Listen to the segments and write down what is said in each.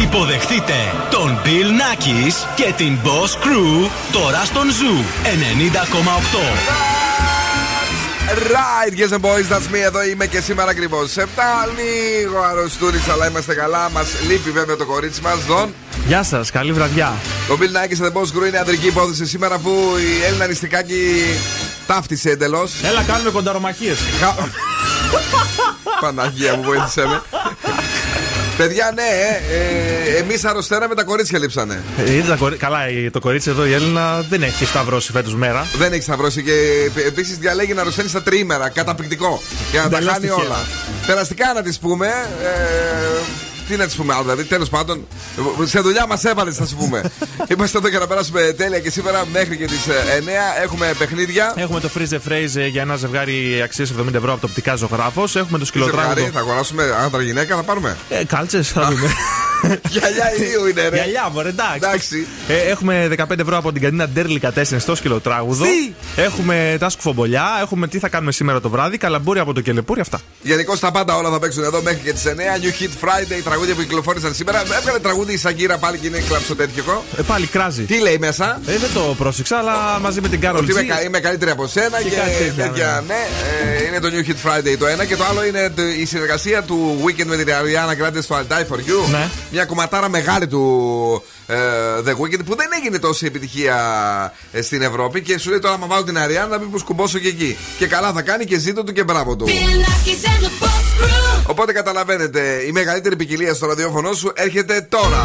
Υποδεχτείτε τον Bill Nackis και την Boss Crew τώρα στον Zoo 90,8 Right, yes and boys, that's me. Εδώ είμαι και σήμερα ακριβώς. Σε 7 λίγο αρρωστούρι, αλλά είμαστε καλά. Μας λείπει βέβαια το κορίτσι μας, Δον. Γεια σας, καλή βραδιά. Το Bill Nike σε The Boss Crew είναι αντρική υπόθεση σήμερα, αφού η Έλληνα νηστικάκι ταύτισε εντελώς. Έλα, κάνουμε κονταρομαχίες. Παναγία μου, βοήθησε με. Παιδιά, ναι, ε, ε, εμείς αρρωσταίναμε, τα κορίτσια λείψανε. Ε, καλά, το κορίτσι εδώ η Έλληνα δεν έχει σταυρώσει φέτος μέρα. Δεν έχει σταυρώσει και επίσης διαλέγει να αρρωσταίνει στα τρίμερα. Καταπληκτικό. Για να τα κάνει όλα. Περαστικά να τις πούμε. Ε, τι να της πούμε άλλο, δηλαδή τέλος πάντων. Σε δουλειά μας έβαλες, θα σου πούμε. Είμαστε εδώ για να περάσουμε τέλεια και σήμερα μέχρι και τις 9 έχουμε παιχνίδια. Έχουμε το freeze phrase για ένα ζευγάρι αξίας 70 ευρώ από το οπτικά ζωγράφος. Έχουμε το σκυλοτράγουδο. Θα αγοράσουμε άντρα-γυναίκα, θα πάρουμε. Ε, κάλτσες, θα δούμε. Γυαλιά ιδίου είναι, ρε. Γυαλιά, μωρέ, εντάξει. Ε, έχουμε 15 ευρώ από την καντίνα Ντέρλικα 4 στο σκυλοτράγουδο. Έχουμε τα σκουφομπολιά. Έχουμε τι θα κάνουμε σήμερα το βράδυ. Καλαμπούρι από το κελεπούρι, αυτά. Γενικώς τα πάντα όλα θα παίξουν εδώ μέχρι και τις 9. New Hit Friday, τραγούδια που κυκλοφόρησαν σήμερα. Έβγαλε τραγούδι η Σαγκύρα πάλι και είναι κλαψοτέτοιο. Ε, πάλι κράζει. Τι λέει μέσα; Ε, δεν το πρόσεξα, αλλά μαζί με την Κάρολ Είμαι, είμαι καλύτερη από σένα και, και τέτοια. Ναι, ε, είναι το New Hit Friday το ένα και το άλλο είναι η συνεργασία του Weeknd με την Ariana Grande στο I'll Die for You. Ναι. Μια κομματάρα μεγάλη του ε, The Weeknd που δεν έγινε τόση επιτυχία ε, στην Ευρώπη και σου λέει τώρα μα βάλω την Ariana μήπως κουμπώσω και εκεί. Και καλά θα κάνει και ζήτω του και μπράβο του. Οπότε καταλαβαίνετε, η μεγαλύτερη ποικιλία στο ραδιόφωνο σου έρχεται τώρα.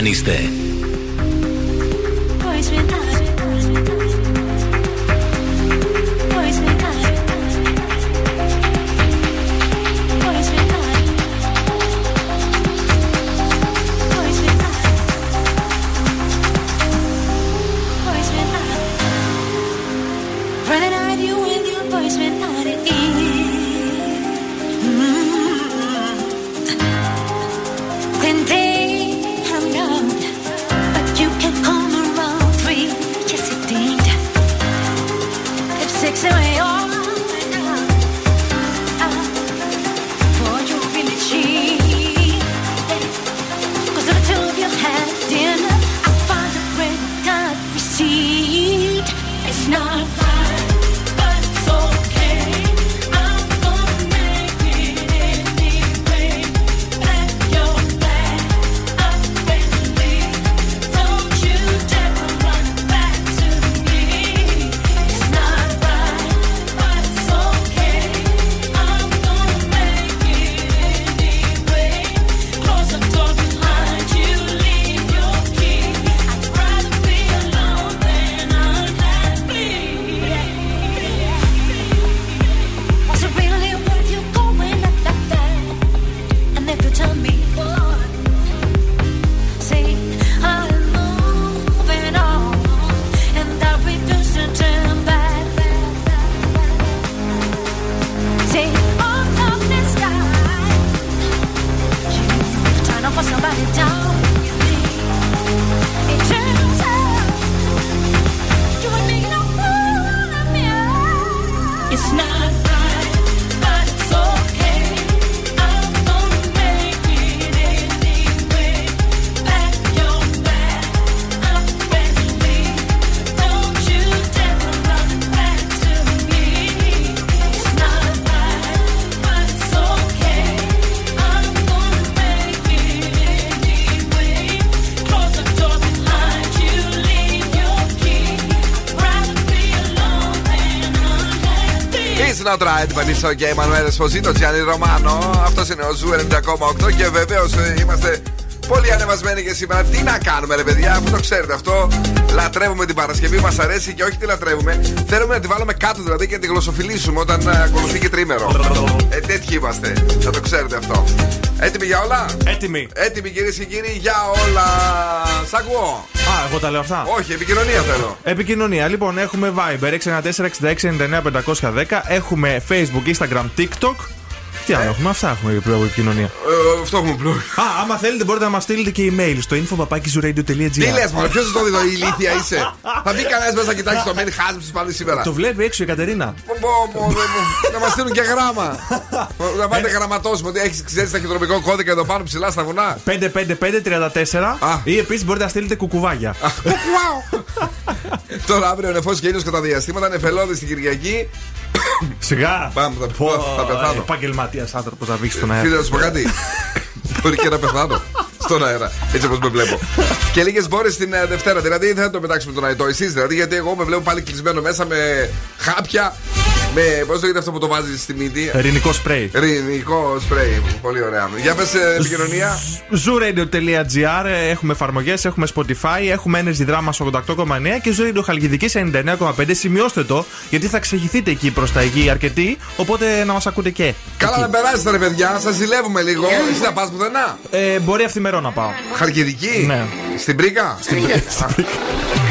μας Sinatra, Ed Vanessa και Emanuele Esposito, Gianni Romano. Αυτός είναι ο Zoo 90,8 και βεβαίως είμαστε πολύ ανεβασμένοι και σήμερα. Τι να κάνουμε, ρε παιδιά, αφού το ξέρετε αυτό. Λατρεύουμε την Παρασκευή, μας αρέσει και όχι τη λατρεύουμε. Θέλουμε να τη βάλουμε κάτω δηλαδή και να τη γλωσσοφιλήσουμε όταν ε, ακολουθεί και τρίμερο. Ε, τέτοιοι είμαστε. Θα το ξέρετε αυτό. Έτοιμοι για όλα; Έτοιμοι. Έτοιμοι κυρίες και κύριοι για όλα. Σ' ακούω. Α, εγώ τα λέω αυτά. Όχι, επικοινωνία θέλω. Επικοινωνία. Λοιπόν, έχουμε Viber 694-6699-510. Έχουμε Facebook, Instagram, TikTok. Τι άλλο έχουμε, αυτά έχουμε πλέον επικοινωνία. Ε, αυτό έχουμε πλέον. Α, άμα θέλετε μπορείτε να μας στείλετε και email στο info.papakizuradio.gr. Τι λες, Μωρέ, ποιος το δει εδώ, η ηλίθεια είσαι; Θα μπει κανένας μέσα να κοιτάξει το mail χάσμι πάλι σήμερα. Το βλέπει έξω η Κατερίνα. Πω, πω, πω, πω, πω. Να μας στείλουν και γράμμα. Να πάτε γραμματώσουμε ότι έχεις ξέρεις ταχυδρομικό κώδικα εδώ πάνω ψηλά στα βουνά. 55534 Α. ή επίσης μπορείτε να στείλετε κουκουβάγια. Τώρα αύριο νεφό και ήλιος κατά διαστήματα νεφελώδη στην Κυριακή. Σιγά. Πάμε, θα- Πω, θα πεθάνω. Επαγγελματίας άνθρωπος να βγει στον αέρα. Φίλε, να σου πω κάτι. Μπορεί και να πεθάνω στον αέρα. Έτσι όπως με βλέπω. Και λίγες μπόρες την ε, Δευτέρα. Δηλαδή δεν θα το πετάξουμε τον αετό. Εσείς δηλαδή, γιατί εγώ με βλέπω πάλι κλεισμένο μέσα με χάπια. Με. Πώς λέγεται αυτό που το βάζεις στη μύτη; Ελληνικό σπρέι. Ρινικό σπρέι. Πολύ ωραία. Για πες επικοινωνία. Zooradio.gr Έχουμε εφαρμογές, έχουμε Spotify, έχουμε Energy Drama 88,9 και Zooradio Χαλκιδικής 99,5. Σημειώστε το, γιατί θα ξεχυθείτε εκεί προς τα εκεί αρκετοί. Οπότε να μας ακούτε και. Καλά εκεί. να περάσετε ρε παιδιά, σας ζηλεύουμε λίγο. Εσύ θα πας πουθενά; Ε, μπορεί αυθημερό να πάω. Χαρκιδική. Ναι. Στην πρίκα;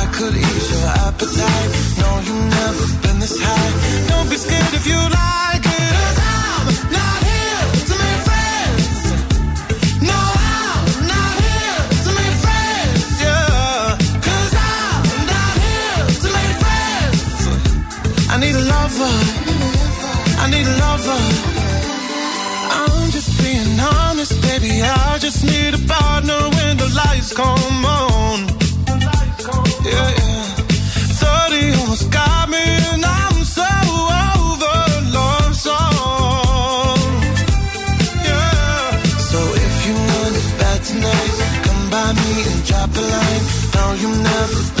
could ease your appetite. No, you've never been this high. Don't be scared if you like it. I'm not here to make friends. No, I'm not here to make friends. Yeah. Cause I'm not here to make friends. I need a lover. I need a lover. I'm just being honest, baby. I just need a partner when the lights come on. Yeah, yeah. 30 almost got me, and I'm so over love. Yeah. So if you want it bad tonight, come by me and drop a line. No, you've never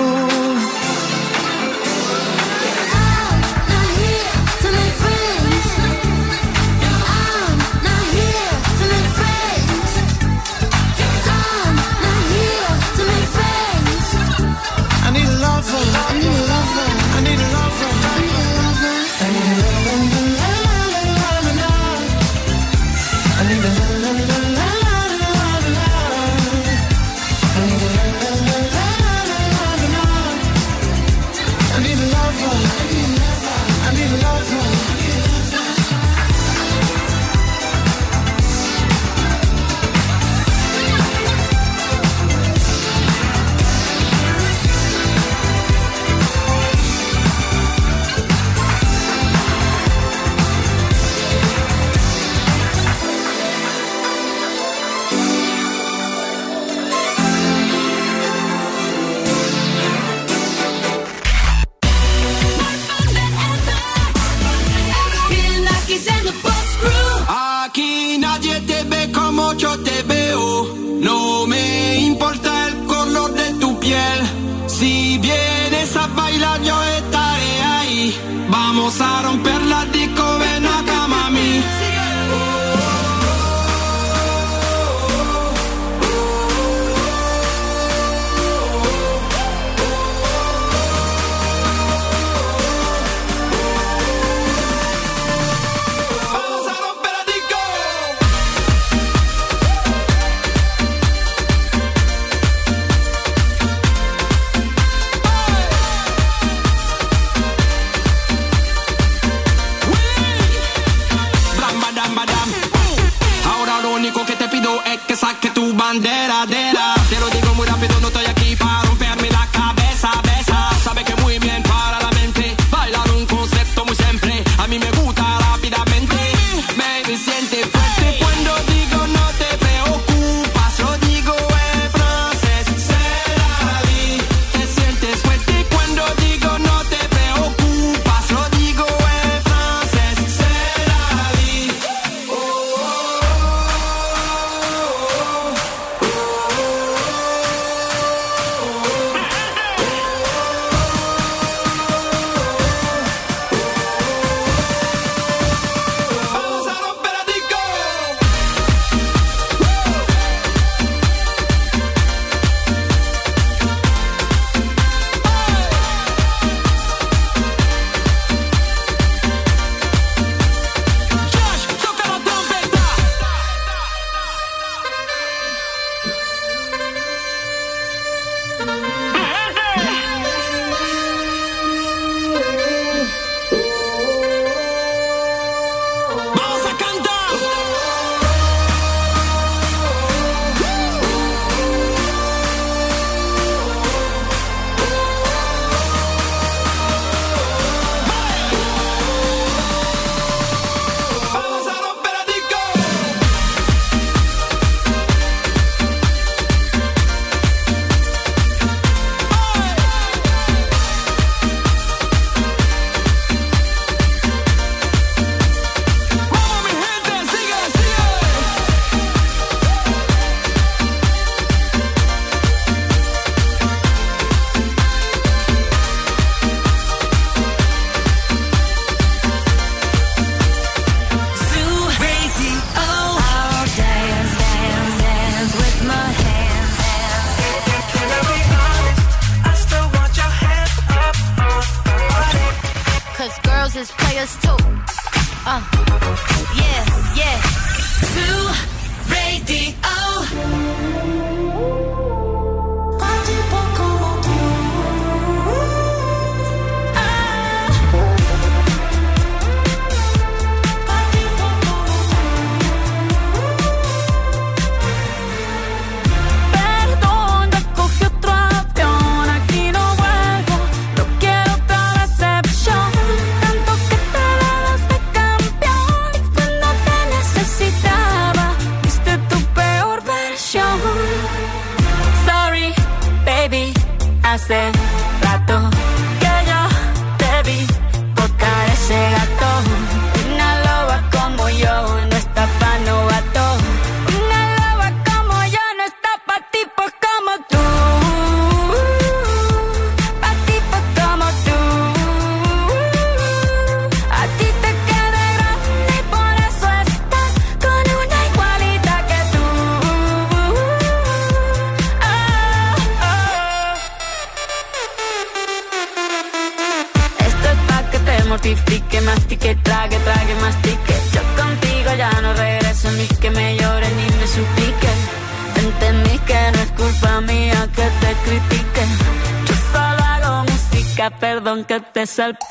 yourself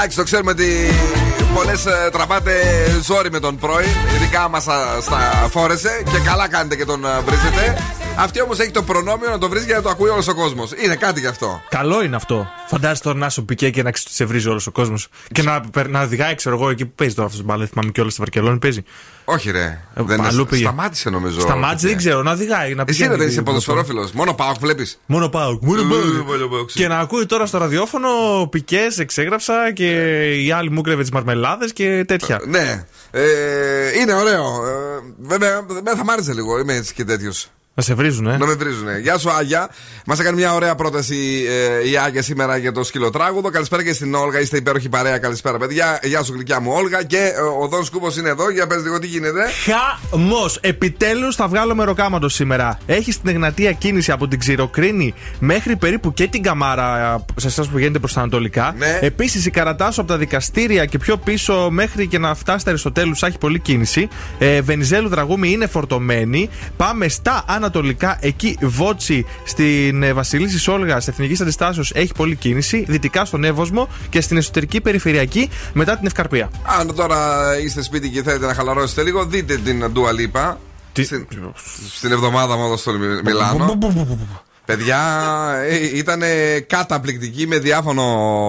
Εντάξει, το ξέρουμε ότι πολλές τραβάτε ζόρι με τον πρώην. Ειδικά μα στα φόρεσε και καλά κάνετε και τον ε, βρίζετε. Αυτή όμως έχει το προνόμιο να το βρίζει για να το ακούει όλος ο κόσμος. Είναι κάτι γι' αυτό. Καλό είναι αυτό. Φαντάζεσαι τώρα να σου πικέ και να ξεσεβρίζει όλος ο κόσμος. Και να, περ- να οδηγάει, ξέρω εγώ, εκεί που παίζει τώρα αυτός το μπάλε. Θυμάμαι και όλα στη Βαρκελόνη παίζει. Όχι, ρε. Ε, δεν αλλού πήγε. Σταμάτησε νομίζω. Σταμάτησε, δεν ξέρω, να οδηγάει. Να Εσύ πηγαίνει ρε, δεν είσαι εκεί, ποδοσφαιρόφιλος. Μόνο πάω, βλέπεις. Μόνο πάω. Μόνο Ε, πάω. μόνο πάω, Και να ακούει τώρα στο ραδιόφωνο πικές, εξέγραψα και οι άλλοι μου κρέβε τις μαρμελάδες και τέτοια. Ναι. Ε, είναι ωραίο. Ε, βέβαια, βέβαια θα μ' άρεσε λίγο. Είμαι έτσι και τέτοιος. Να σε βρίζουν, ε. Να με βρίζουνε. Γεια σου, Άγια. Μας έκανε μια ωραία πρόταση ε, η Άγια σήμερα για το σκυλοτράγουδο. Καλησπέρα και στην Όλγα. Είστε υπέροχη παρέα. Καλησπέρα, παιδιά. Γεια σου, γλυκιά μου, Όλγα. Και ε, ο Δόν Σκούπο είναι εδώ. Για πες λίγο τι γίνεται. Χαμός! Επιτέλους θα βγάλω μεροκάματο σήμερα. Έχεις στην Εγνατία κίνηση από την Ξηροκρίνη μέχρι περίπου και την Καμάρα, ε, σε εσάς που βγαίνετε προς τα Ανατολικά. Ναι. Επίσης η Καρατάσου από τα δικαστήρια και πιο πίσω μέχρι και να φτάσετε Αριστοτέλους έχει πολλή κίνηση. Ε, Βενιζέλου Δραγούμη είναι φορτωμένη. Πάμε στα Ανατολικά. Εκεί Βότσι στην ε, Βασιλίση Όλγας Εθνικής Αντιστάσεως έχει πολλή κίνηση. Δυτικά στον Εύωσμο και στην εσωτερική περιφερειακή μετά την Ευκαρπία. Αν τώρα είστε σπίτι και θέλετε να χαλαρώσετε λίγο, δείτε την Dua Lipa. Στην, στην εβδομάδα μου εδώ στο Μι- Μιλάνο. Παιδιά, ήταν καταπληκτική με διάφωνο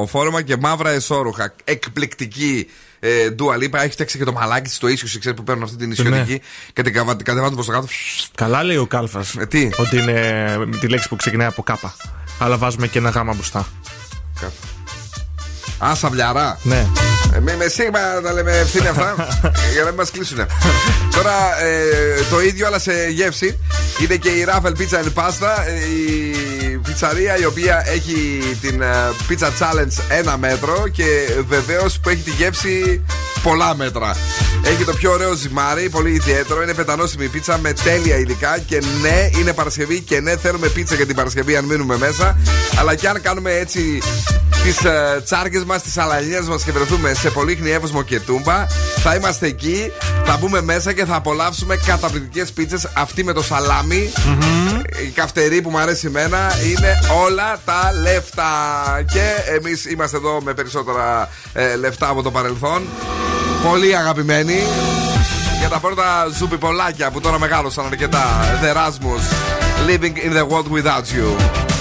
φόρμα και μαύρα εσώρουχα. Εκπληκτική ε, Dua Lipa. Έχει φτιάξει και το μαλάκι της το ίσιο, ξέρεις που παίρνουν αυτή την ισιωτική και την καβα- την κατεβάζουν προς το κάτω. Καλά λέει ο Κάλφα. Ε, τι; Ότι είναι τη λέξη που ξεκινάει από κάπα. Αλλά βάζουμε και ένα γάμα μπροστά. Α, σαβλιαρά. Ναι. Ε, με, με σίγμα τα λέμε ευθύνη αυτά για να μην μας κλείσουν. Τώρα ε, το ίδιο αλλά σε γεύση είναι και η Raffle Pizza and Pasta. ε, Η πιτσαρία η οποία έχει την ε, Pizza Challenge ένα μέτρο και βεβαίως που έχει τη γεύση πολλά μέτρα. Έχει το πιο ωραίο ζυμάρι, πολύ ιδιαίτερο. Είναι πετανόσιμη η πίτσα με τέλεια υλικά. Και ναι, είναι Παρασκευή. Και ναι, θέλουμε πίτσα για την Παρασκευή αν μείνουμε μέσα. Αλλά και αν κάνουμε έτσι τις ε, τσάρκες μας, τις αλανιέ μας και βρεθούμε σε Πολύχνη, Εύωσμο και Τούμπα, θα είμαστε εκεί. Θα μπούμε μέσα και θα απολαύσουμε καταπληκτικές πίτσες. Αυτή με το σαλαμι Η καυτερή που μου αρέσει εμένα είναι όλα τα λεφτά. Και εμείς είμαστε εδώ με περισσότερα ε, λεφτά από το παρελθόν. Πολύ αγαπημένοι. Για τα πρώτα ζουπιπολάκια που τώρα μεγάλωσαν αρκετά. The Erasmus. Living in the world without you.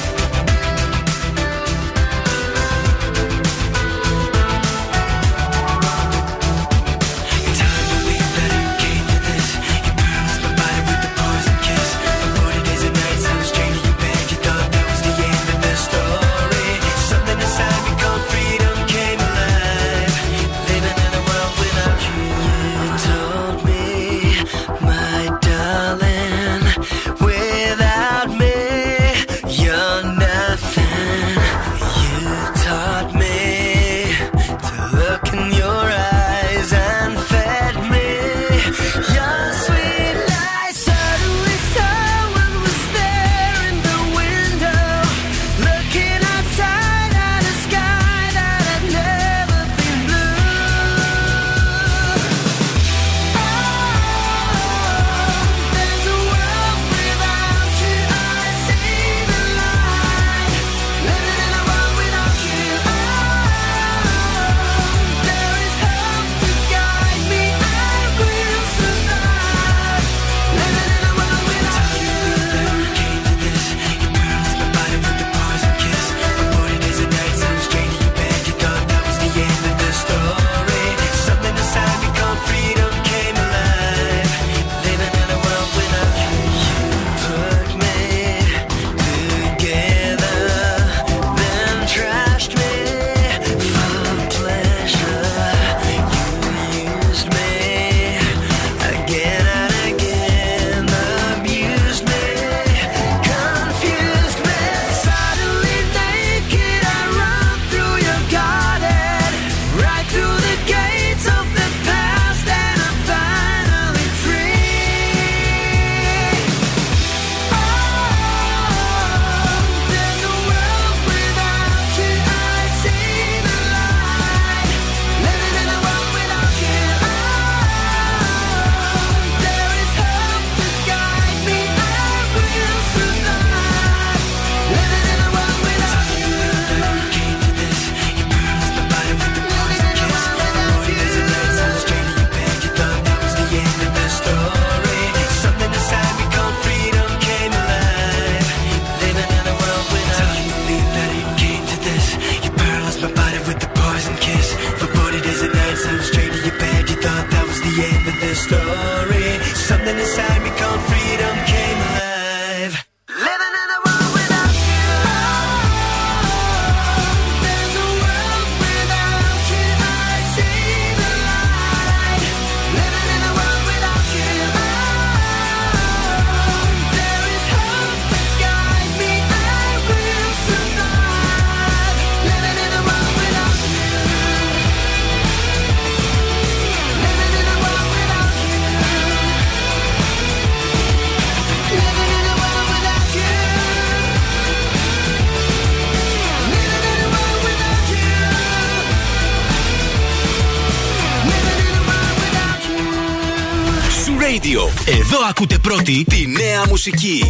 Ακούτε πρώτη τη νέα μουσική.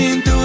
sin tu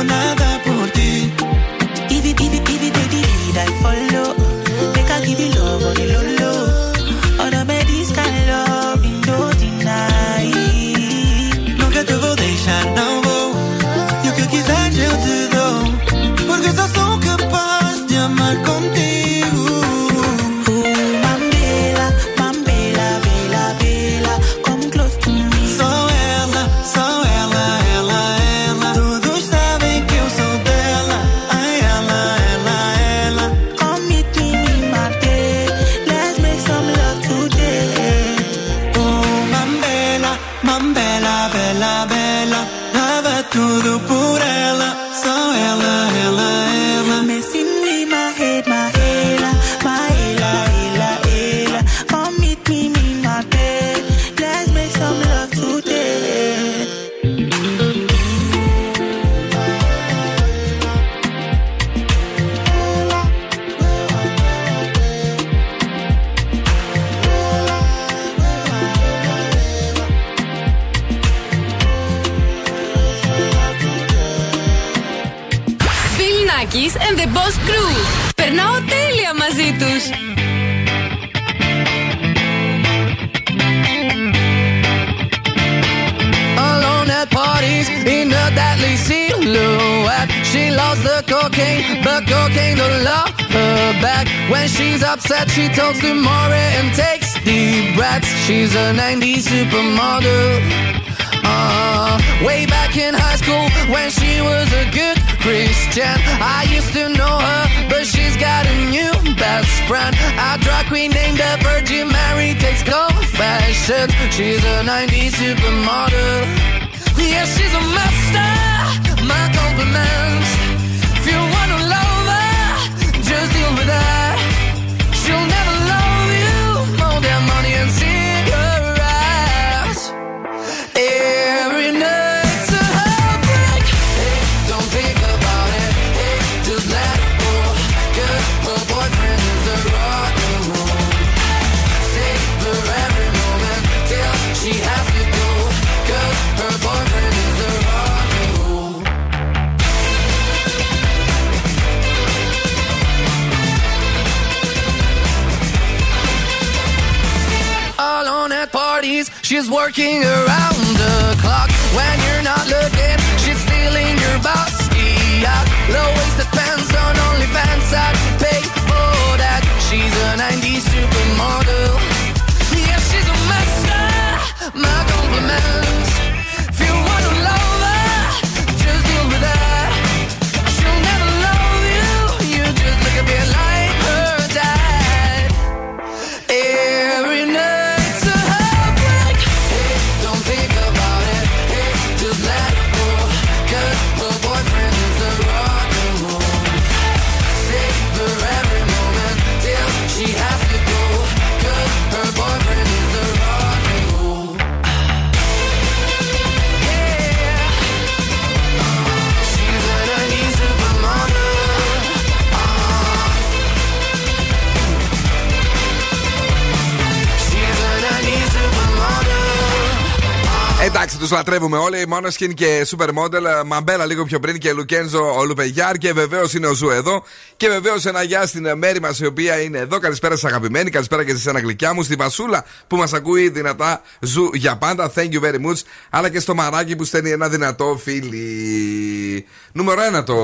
τους λατρεύουμε όλοι. Måneskin και Supermodel. Μαμπέλα λίγο πιο πριν και Lucenzo ο Λουπεγιάρ. Και βεβαίως είναι ο Zoo εδώ. Και βεβαίως ένα γεια στην Μέρη μας η οποία είναι εδώ. Καλησπέρα σας αγαπημένη. Καλησπέρα και σε ένα γλυκιά μου. Στη Βασούλα που μας ακούει δυνατά. Zoo για πάντα. Thank you very much. Αλλά και στο μαράκι που στέλνει ένα δυνατό φιλί. Νούμερο ένα το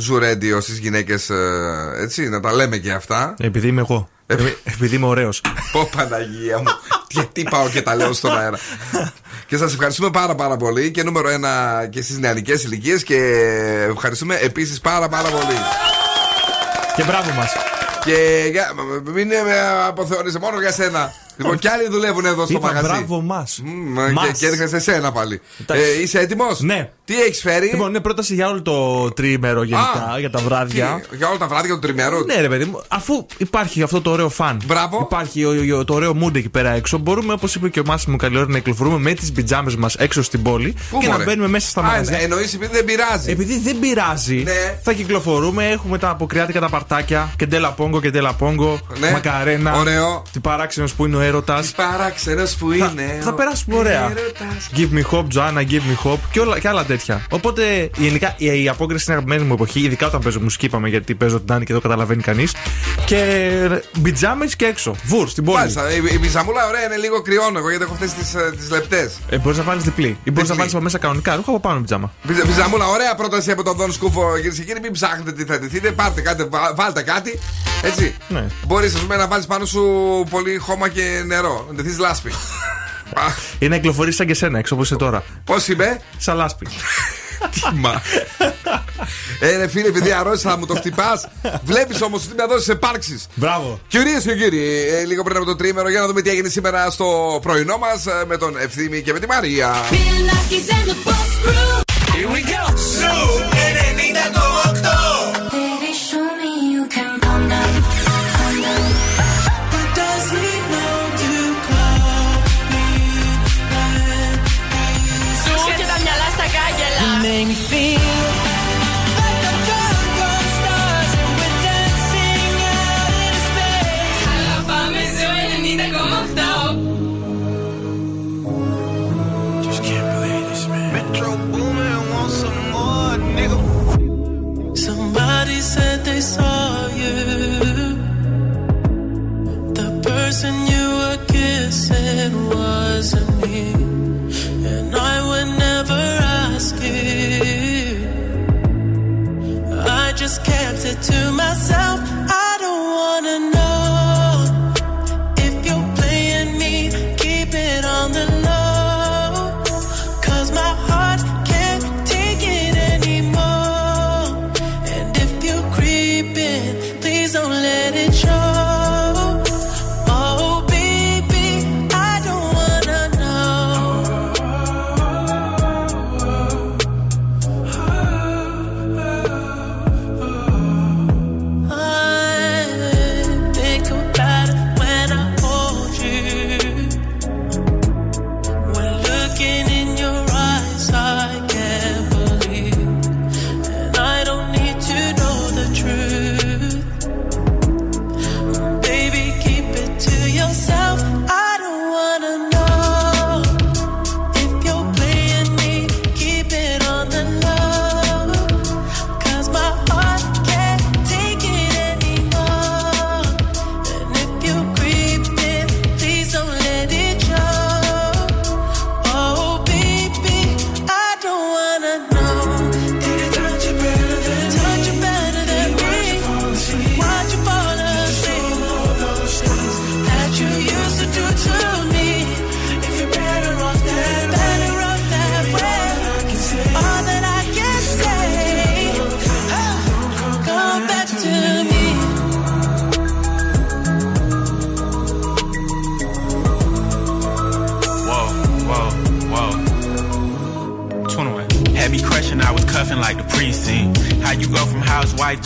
Zoo Radio στις γυναίκες. Έτσι, να τα λέμε και αυτά. Επειδή είμαι εγώ. Ε, Επειδή είμαι ωραίος. Πω Παναγία μου. Γιατί πάω και τα λέω στον αέρα. και σας ευχαριστούμε πάρα πάρα πολύ. Και νούμερο ένα και στις νεανικές ηλικίες. Και ευχαριστούμε επίσης πάρα πάρα πολύ. Και μπράβο μας. Και για- μην με αποθεώνεσαι μόνο για σένα. Λοιπόν, κι άλλοι δουλεύουν εδώ στο Είπα μαγαζί. μπράβο μας. Μμ, Και, και έδειχνε εσένα πάλι. Εντάξει. Ε, είσαι έτοιμος; Ναι. Τι έχεις φέρει; Λοιπόν, είναι πρόταση για όλο το τρίμερο γενικά, Α, για τα βράδια. τι, για όλα τα βράδια του τριμερού; Ναι, ρε παιδί μου, αφού υπάρχει αυτό το ωραίο φαν. Μπράβο. Υπάρχει ο- ο- το ωραίο mood εκεί πέρα έξω. Μπορούμε, όπως είπε και ο Μάσιμο Καλιόρη, να κυκλοφορούμε με τις πιτζάμε μας έξω στην πόλη Πού, και να μωρέ; μπαίνουμε μέσα στα Α, μαγαζιά. εννοείς επειδή δεν πειράζει. Επειδή δεν πειράζει, Ναι. θα κυκλοφορούμε. Έχουμε τα αποκριάτικα τα παρτάκια. Και ντέλα πόγκο και ντέλα πόγκο. Ναι. Μακαρένα. Ωραίο. Τι παράξενος που είναι ο έρωτα. Παράξενος που είναι. Θα ο περάσουμε ωραία. έρωτας. Give me hope, Joanna, give me hope και, όλα, και άλλα τέτοια. Οπότε γενικά η, η απόκριση είναι αγαπημένη μου εποχή, ειδικά όταν παίζω μουσική, είπαμε γιατί παίζω την Άννη και εδώ καταλαβαίνει κανείς. Και μπιτζάμες και έξω. Βουρ στην πόλη. Μάλιστα, η, η πιζαμούλα ωραία είναι λίγο κρυώνω εγώ γιατί έχω αυτές τις λεπτές. Ε, μπορείς να βάλεις διπλή. Ή μπορείς να Διπλή. βάλεις από μέσα κανονικά ρούχα από πάνω πιτζάμα. Πιζαμούλα, ωραία πρόταση από τον Δον Σκούφο, κυρίε και κύριοι. Μην ψάχνετε τι θα ντυθείτε. Πάρτε κάτι, βά- βάλτε κάτι. Έτσι. Ναι. Μπορείς, ας πούμε, να βάλεις πάνω σου πολύ χώμα και νερό, δεν τεθεί λάσπη. Είναι εκλοφορή σαν και σένα, έξω όπω είσαι τώρα. Πώς είμαι; Σαν λάσπη. Τίμα. ε, φίλε, επειδή αρρώστησα, μου το χτυπάς. Βλέπεις όμως ότι με δώσει επάρξεις. Μπράβο. Κυρίες και κύριοι, ε, λίγο πριν από το τρίμερο, για να δούμε τι έγινε σήμερα στο πρωινό μας ε, με τον Ευθύμη και με τη Μαρία. Kissing wasn't me. And I would never ask you. I just kept it to myself.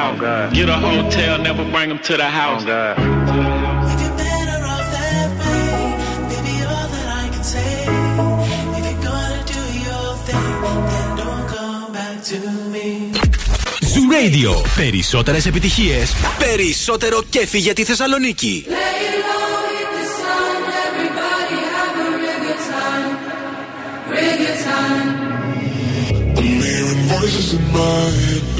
Let me find out. Get a hotel, never bring them to the house. Baby, all that I can say. If you're gonna do your thing, then don't come back to me. Zoo Radio. Περισσότερες επιτυχίες, περισσότερο κέφι για τη Θεσσαλονίκη. I'm hearing voices in my head.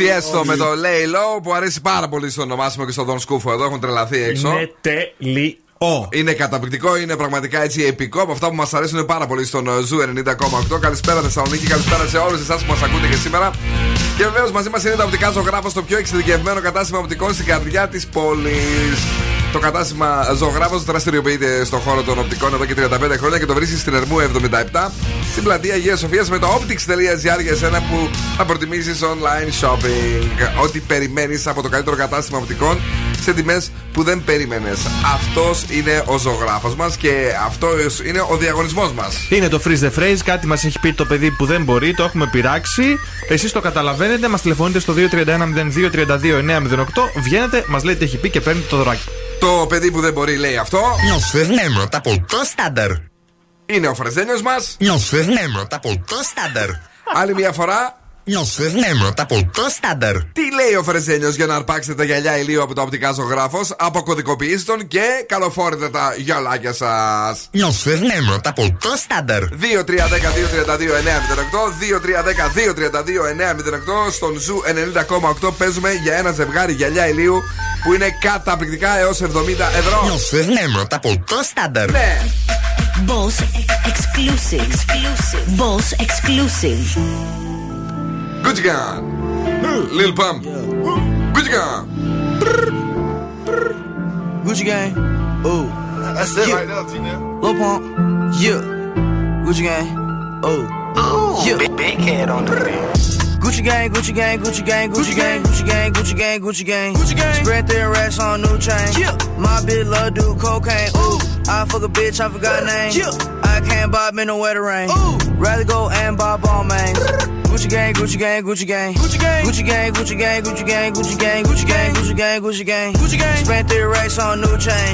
καινούριο Tiësto με το Lay Low που αρέσει πάρα πολύ στο ονομάσιμο και στον Δον Σκούφο εδώ. Έχουν τρελαθεί έξω. Είναι τέλειο. Είναι καταπληκτικό, είναι πραγματικά έτσι επικό. Από αυτά που μας αρέσουν πάρα πολύ στον ε, Zoo 90,8. Καλησπέρα Θεσσαλονίκη, καλησπέρα σε όλους εσάς που μας ακούτε και σήμερα. Και βεβαίως μαζί μας είναι τα Οπτικά Ζωγράφος στο πιο εξειδικευμένο κατάστημα οπτικών στην καρδιά της πόλης. Το κατάστημα Ζωγράφος δραστηριοποιείται στον χώρο των οπτικών εδώ και 35 χρόνια και το βρίσκει στην Ερμού 77 στην πλατεία Αγίας Σοφίας με το optics.gr για εσένα που θα προτιμήσεις online shopping. Ό,τι περιμένεις από το καλύτερο κατάστημα οπτικών σε τιμές που δεν περίμενες. Αυτός είναι ο ζωγράφος μας και αυτός είναι ο διαγωνισμός μας. Είναι το freeze the phrase, κάτι μας έχει πει το παιδί που δεν μπορεί, το έχουμε πειράξει. Εσείς το καταλαβαίνετε, μας τηλεφωνείτε στο 231 0232 908, βγαίνετε, μας λέτε τι έχει πει και παίρνετε το δωράκι. Το παιδί που δεν μπορεί λέει αυτό. Nos vemos από το στάνταρ. Είναι ο Φρεζένιος μας. Νιώθεις νέμρωτα από το στάντερ. Άλλη μια φορά. Νιώθεις νέμρωτα από το στάντερ. Τι λέει ο Φρεζένιος για να αρπάξετε τα γυαλιά ηλίου από το οπτικά ζωγράφος, αποκωδικοποιήστε τον και καλοφόρετε τα γυαλάκια σας. Νιώθεις νέμρωτα από το στάντερ. 2-3-10-2-32-908 2-3-10-2-32-908 Στον Ζου 90,8 παίζουμε για ένα ζευγάρι γυαλιά ηλίου που είναι καταπληκτικά έως 70 ευρώ. Νιώθεις νέμρωτα από το στάντερ. Ναι. Boss exclusive. exclusive. Boss exclusive. Gucci Gang. Lil Pump. Gucci Gang. Gucci gang. Ooh. That's it right there, Tina. Lil Pump. Yeah. Gucci gang. Oh. Yeah. Big, big head on the Gucci gang, Gucci gang, Gucci gang, Gucci gang, Gucci gang, Gucci gang, Gucci gang. Gucci gang. Spread their racks on new chain. My bitch love do cocaine. Ooh. I fuck a bitch, I forgot name. I can't buy me no wetter rain. Ooh. Rather go and buy ball mains. Gucci gang, Gucci gang, Gucci gang. Gucci gang. Gucci gang, Gucci gang, Gucci gang, Gucci gang, Gucci gang, Gucci gang, Gucci gang. Gucci gang. Spent three racks on new chain.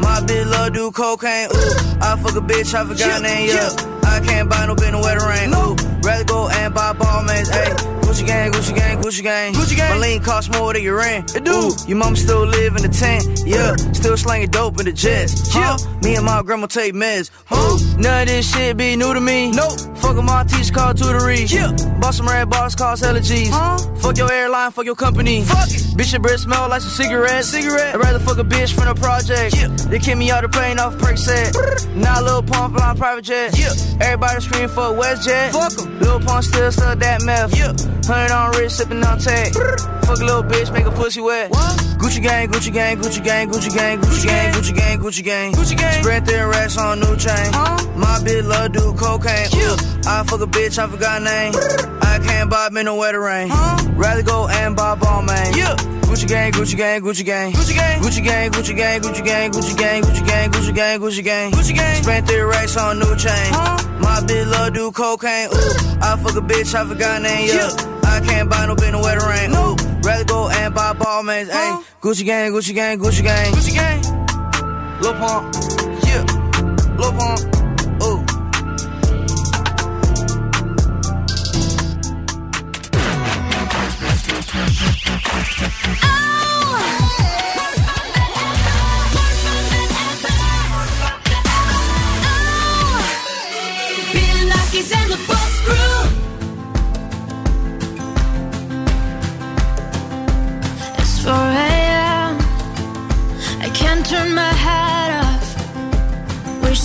My bitch love do cocaine. Ooh. I fuck a bitch, I forgot name. Yeah. I can't buy no bin no wetter rain. Ooh. Rather go and buy ball mains. Hey. Gucci gang, Gucci gang, Gucci gang. Gucci gang. My lean costs more than your rent. It do. Your mom still live in the tent. Yeah. Still slanging dope in the jets. Yeah. Me and my grandma take meds. Huh? None of this shit be new to me. Nope. Fuck my teacher called tutory. Yeah. Bought some red bars, cost hella G's. Huh? Fuck your airline, fuck your company. Fuck it. Bitch, your breath smell like some cigarettes. Cigarette. I'd rather fuck a bitch from the project. Yeah. They kick me out the plane off perk set. now Lil Pump flying private jet. Yeah. Everybody scream for WestJet. Fuck 'em. Lil Pump still stuck that meth. Yeah. Hundred on wrist, sipping on tech. Fuck a little bitch, make a pussy wet. Gucci gang, Gucci gang, Gucci gang, Gucci gang, Gucci gang, Gucci gang, Gucci gang. Gucci gang. Spread their racks on new chain. My bitch love do cocaine. I fuck a bitch, I forgot name. I can't buy me no wetter rain. Rather go and buy ball man. Gucci gang, Gucci gang, Gucci gang, Gucci gang, Gucci gang, Gucci gang, Gucci gang, Gucci gang, Gucci gang, Gucci gang, Gucci gang, Gucci gang. Spent three racks on new chain. My bitch love do cocaine. Ooh, I fuck a bitch, I forgot name. Yeah. I can't buy no bin no wetter rain. Ooh, rather go and buy ball mains. Hey, Gucci gang, Gucci gang, Gucci gang, Gucci gang. Lil Pump, yeah, Lil Pump,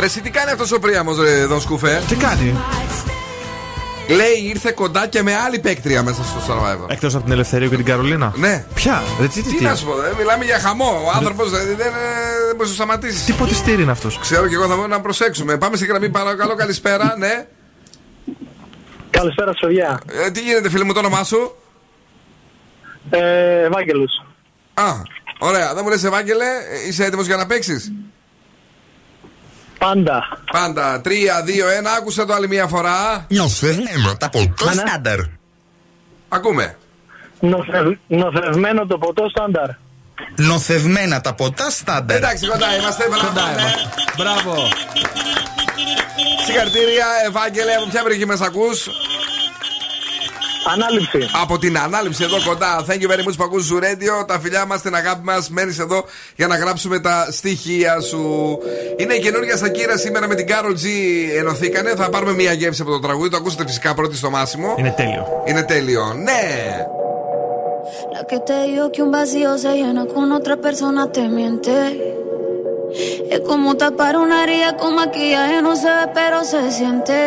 Ρε, εσύ τι κάνει αυτός ο Πρίαμος, ρε, Δον Σκουφέ. Τι κάνει; Λέει ήρθε κοντά και με άλλη παίκτρια μέσα στο survivor. Εκτός από την Ελευθερίου και την Καρολίνα; Ναι. Ποια, ρε, τι, τι, Τι να σου πω, ε, μιλάμε για χαμό. Ο άνθρωπος δεν, δεν, δεν μπορεί να το σταματήσεις. Τι ποτιστήρι είναι αυτός; Ξέρω και εγώ θα πω να προσέξουμε. Πάμε στη γραμμή παρακαλώ, καλησπέρα, ναι. Καλησπέρα, παιδιά. Ε, τι γίνεται, φίλε μου, το όνομά σου; Ε, Ευάγγελος. Α, ωραία. Δεν μου λες Ευάγγελε, ε, είσαι έτοιμος για να παίξεις; Πάντα. Πάντα. 3, 2, 1, άκουσα το άλλη μία φορά. Νοσευμένο τα ποτό στάνταρ. Ακούμε. Νοθευ, νοθευμένο το ποτό στάνταρ. Νοθευμένα τα ποτά στάνταρ. Εντάξει, κοντά είμαστε. Κοντά είμαστε. Μπράβο. Συγχαρητήρια, Ευάγγελε, από ποια περιοχή μας ακούς; Ανάληψη. Από την ανάληψη εδώ κοντά. Thank you very much που ακούς σου Radio. Τα φιλιά μας, την αγάπη μας. Μένεις εδώ για να γράψουμε τα στοιχεία σου. Είναι η καινούργια Σακύρα σήμερα με την Carol G ενωθήκανε. Θα πάρουμε μια γεύση από το τραγούδι. Το ακούσατε φυσικά πρώτη στο Μάσιμο. Είναι τέλειο. Είναι τέλειο. Ναι. La que te digo que un vacío se llena con otra persona te miente. Es como tapar una herida con maquillaje, no se ve, pero se siente.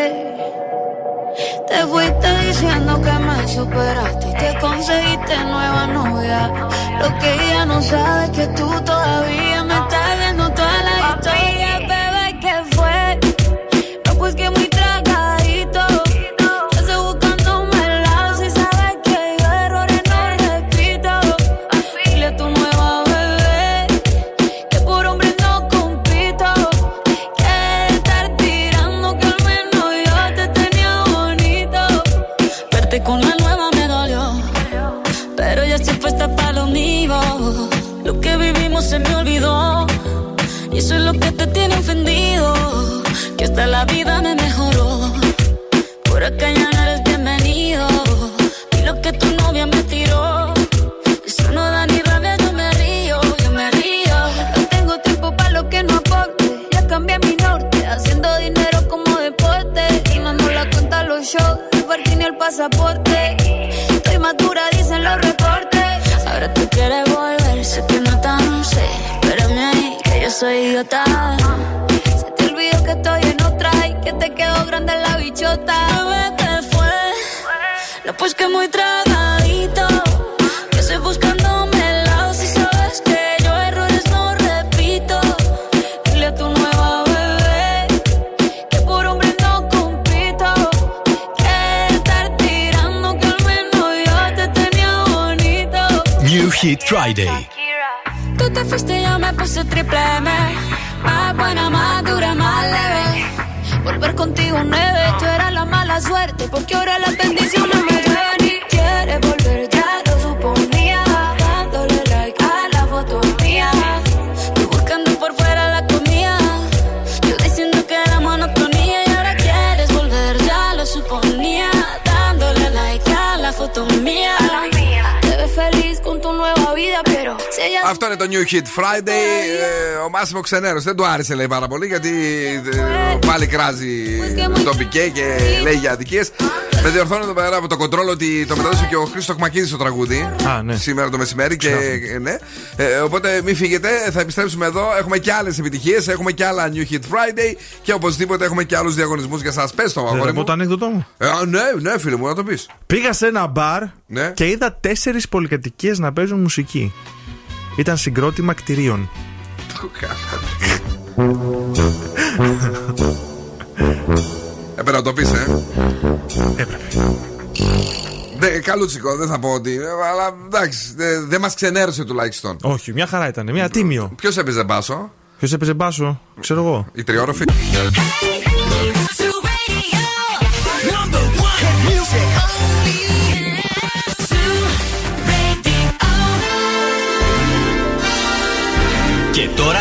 Te fuiste diciendo que me superaste y que conseguiste nueva novia. Lo que ella no sabe es que tú todavía me estás idiota. Αυτό είναι το New Hit Friday. Ε, ο Μάσιμο ξενέρωσε. Δεν του άρεσε λέει πάρα πολύ γιατί ε, πάλι κράζει τον πικέ και λέει για αδικίες. Με διορθώνω εδώ πέρα από το κοντρόλ ότι το μεταδώσε και ο Χρήστος Κμακίδη το τραγούδι. Α, ναι. Σήμερα το μεσημέρι και ε, ναι. Ε, οπότε μην φύγετε, θα επιστρέψουμε εδώ. Έχουμε και άλλες επιτυχίες, έχουμε και άλλα New Hit Friday και οπωσδήποτε έχουμε και άλλους διαγωνισμούς για εσά. Πες το, Δεν αγόρι θα πω μου. το ανέκδοτο μου. Ε, α, ναι, ναι, φίλε μου, να το πεις. Πήγα σε ένα μπαρ Ναι. και είδα τέσσερις πολυκατοικίες να παίζουν μουσική. Ήταν συγκρότημα κτηρίων. Έπρεπε να το πεις, ε. Έπρεπε. Δε, καλούτσικο, δεν θα πω ότι. ε, Αλλά εντάξει, δεν δε μας ξενέρωσε τουλάχιστον. Όχι, μια χαρά ήταν. Μια τίμιο. Ποιος έπαιζε μπάσο, Ποιος έπαιζε μπάσο, ξέρω εγώ. η τριόροφη. Και τώρα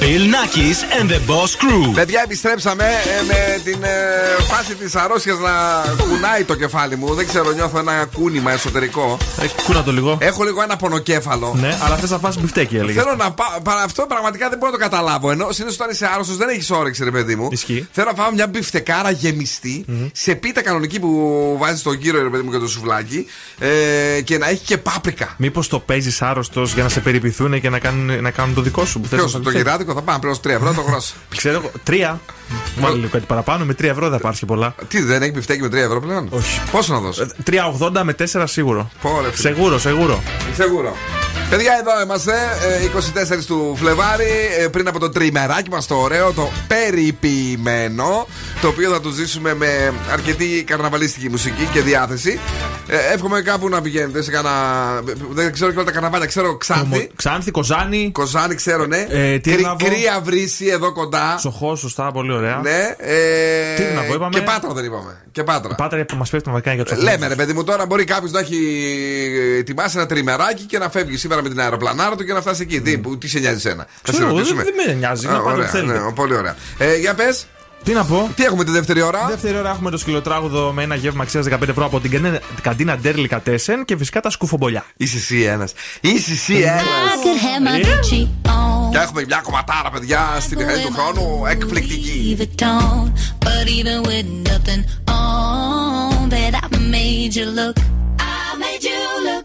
Bill Nakis and the Boss Crew. Παιδιά, επιστρέψαμε ε, με την ε, φάση της αρρώστιας να κουνάει το κεφάλι μου. Δεν ξέρω, νιώθω ένα κούνημα εσωτερικό. Ε, κούνα το λίγο. Έχω λίγο ένα πονοκέφαλο. Ναι, αλλά θες να φας μπιφτέκι, έλεγε. Θέλω να πάω. παρά Αυτό πραγματικά δεν μπορώ να το καταλάβω. Ενώ συνήθως όταν είσαι άρρωστος δεν έχεις όρεξη, ρε παιδί μου. Ισχύει. Θέλω να φάω μια μπιφτεκάρα γεμιστή, σε πίτα κανονική που βάζεις τον κύριο, ρε παιδί μου, και το σουβλάκι. Ε, και να έχει και πάπρικα. Μήπως το παίζεις άρρωστος για να σε περιποιηθούν και να κάνουν, να κάνουν το δικό σου. που θες Ποιος, να το φας. Γυράδικο θα πάμε πλέον 3 ευρώ το γρόσο. Ξέρω εγώ. Τρία. Βάλε λίγο κάτι παραπάνω. Με τρία ευρώ δεν θα πάρει και πολλά. Τι, δεν έχει μπιφτέκι με 3 ευρώ πλέον; Όχι. Πόσο να δώσω. 3,80 με 4 σίγουρο. Πω ρε, φίλε. Seguro, seguro. Σίγουρο. Παιδιά, εδώ είμαστε. ε, 24 του Φλεβάρι. ε, Πριν από το τριμεράκι μας το ωραίο, το περιποιημένο. Το οποίο θα το ζήσουμε με αρκετή καρναβαλίστικη μουσική και διάθεση. Ε, εύχομαι κάπου να πηγαίνετε σε κανένα. Δεν ξέρω και όλα τα καρναβάλια. Ξέρω Ξάνθη. Ξάνθη, Κοζάνη. Κοζάνη, ξέρω, ναι. Ε, Τύρναβο. κρύα βρύση εδώ κοντά. Σοχό, σωστά, πολύ ωραία. Ναι. Ε, Τύρναβο είπαμε; Και πάτρα δεν είπαμε. Και πάτρα. Πάτρα μας πέφτει να κάνει για τους Λέμε ρε παιδί μου τώρα μπορεί κάποιος να έχει ετοιμάσει ένα τριμεράκι και να φεύγει σήμερα με την αεροπλανάρα του και να φτάσει εκεί. Τι, που- τι σε νοιάζει σένα. Θα σε Ξέρω, ρωτήσουμε. δεν- δεν με νοιάζει, να Α, πάτε όπου ωραία, θέλετε. ναι, πολύ ωραία. Ε, για πες, Τι να πω; τι έχουμε τη δεύτερη ώρα; Δεύτερη ώρα έχουμε το σκυλοτράγουδο με ένα γεύμα αξίας 15 ευρώ από την κανέ- καντίνα Ντέρλικα Τέσεν και φυσικά τα σκουφομπολιά. Είσαι εσύ ένας. Είσαι εσύ ένας. I could have my Ε. Gucci on. Και έχουμε μια κομματάρα, παιδιά, στη μηχανή του χρόνου. Εκπληκτική. Louis Vuitton, but even with nothing on, that I made you look. I made you look.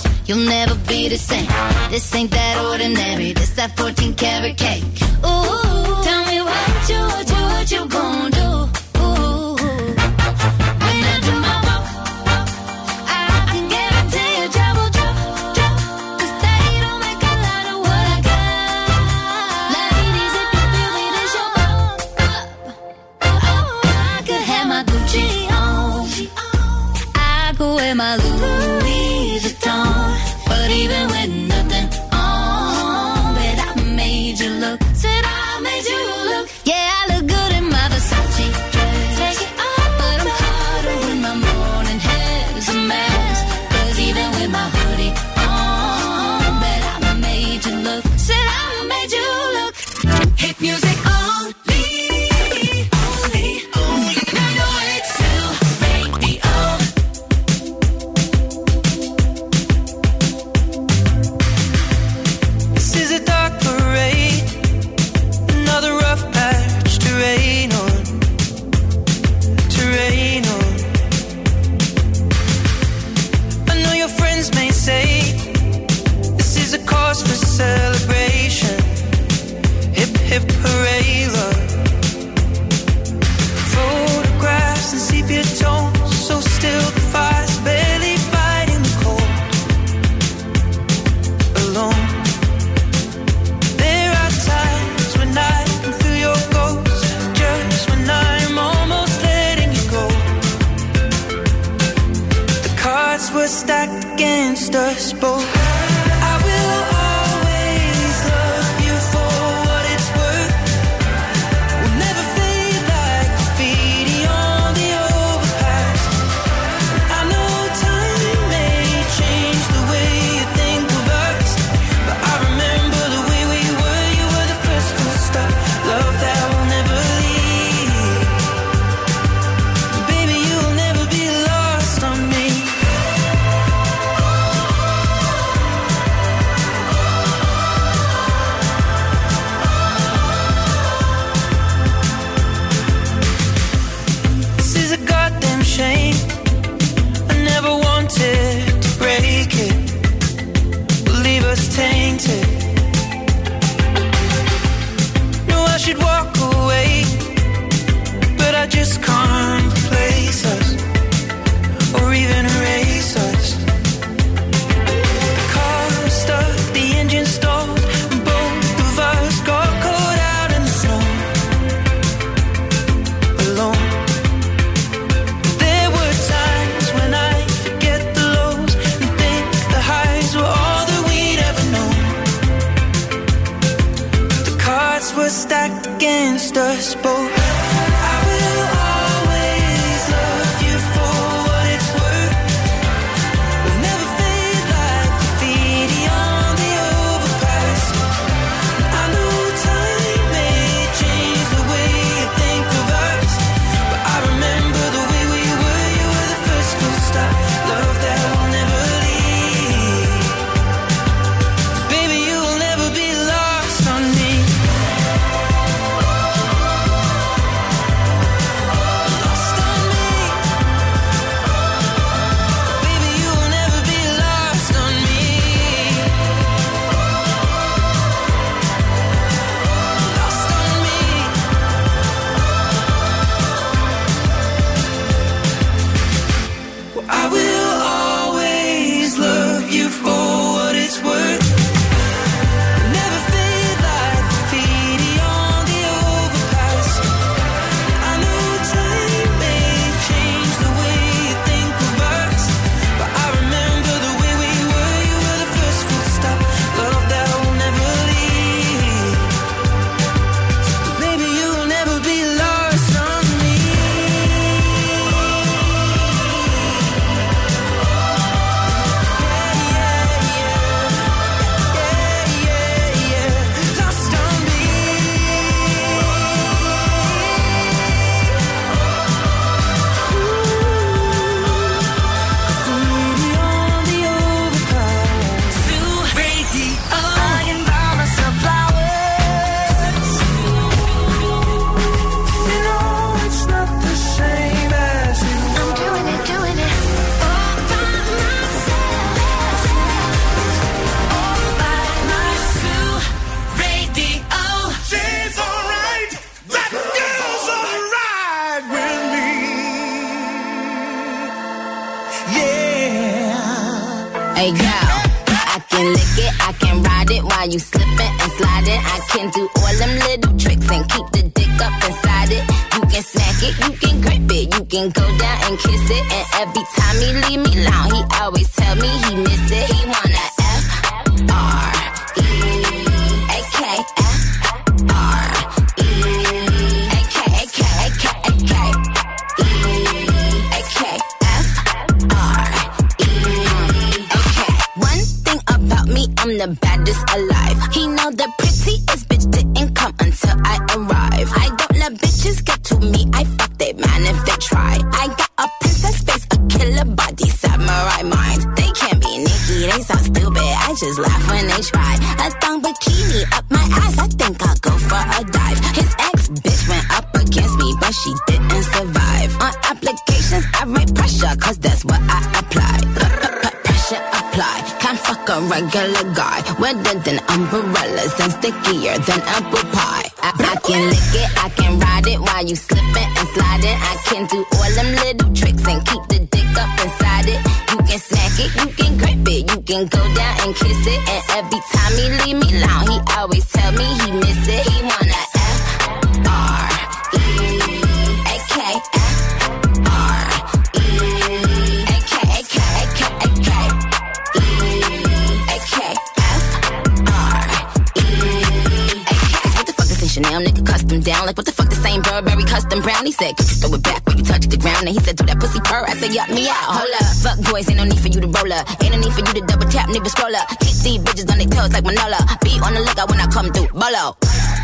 you'll never be the same. This ain't that ordinary. This that 14 karat cake. Ooh, tell me what you, what you, what you gonna do? Ooh, when I do my walk, I can. 'Cause they don't make a lot of what I got. If you me, bop, bop. I could have my Gucci on. I could wear my Louis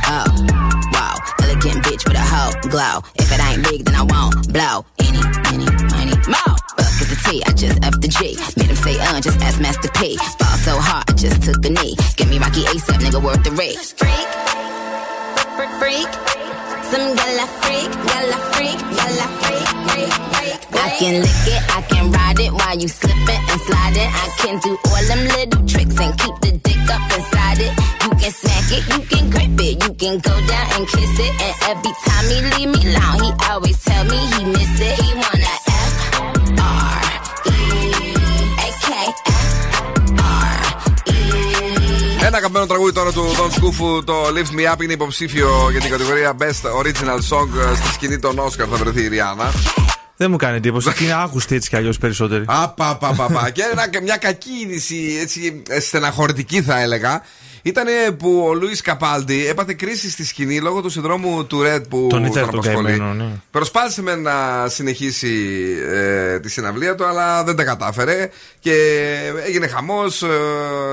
up. Wow, elegant bitch with a hoe glow. If it ain't big, then I won't blow. Any, any, any more. Fuck is the T, I just up the G. Made him say, uh, just ask Master P. Ball so hard, I just took a knee. Give me Rocky ASAP, nigga, worth the risk. Freak, freak, freak. Some gala freak, gala freak, gala freak, freak, freak, freak. I can lick it, I can ride it while you slip it and slide it. I can do all them little tricks and keep the dick up inside it Ένα αγαπημένο τραγούδι τώρα του Don Σκούφου, το Lift Me Up, είναι υποψήφιο για την κατηγορία Best Original Song ε, στη σκηνή των Oscar. Θα βρεθεί η Ριάννα. Δεν μου κάνει εντύπωση. Είναι άγουστη έτσι κι αλλιώς περισσότερη. Απαπαπαπα. και, ένα, και μια κακή είδηση, έτσι ε, στεναχωρητική θα έλεγα. Ήταν που ο Λούι Καπάλντι έπαθε κρίση στη σκηνή λόγω του συνδρόμου του Red που Τον ήταν τον απασχολεί. καημένο, ναι. Προσπάθησε με να συνεχίσει ε, τη συναυλία του, αλλά δεν τα κατάφερε και έγινε χαμός, ε,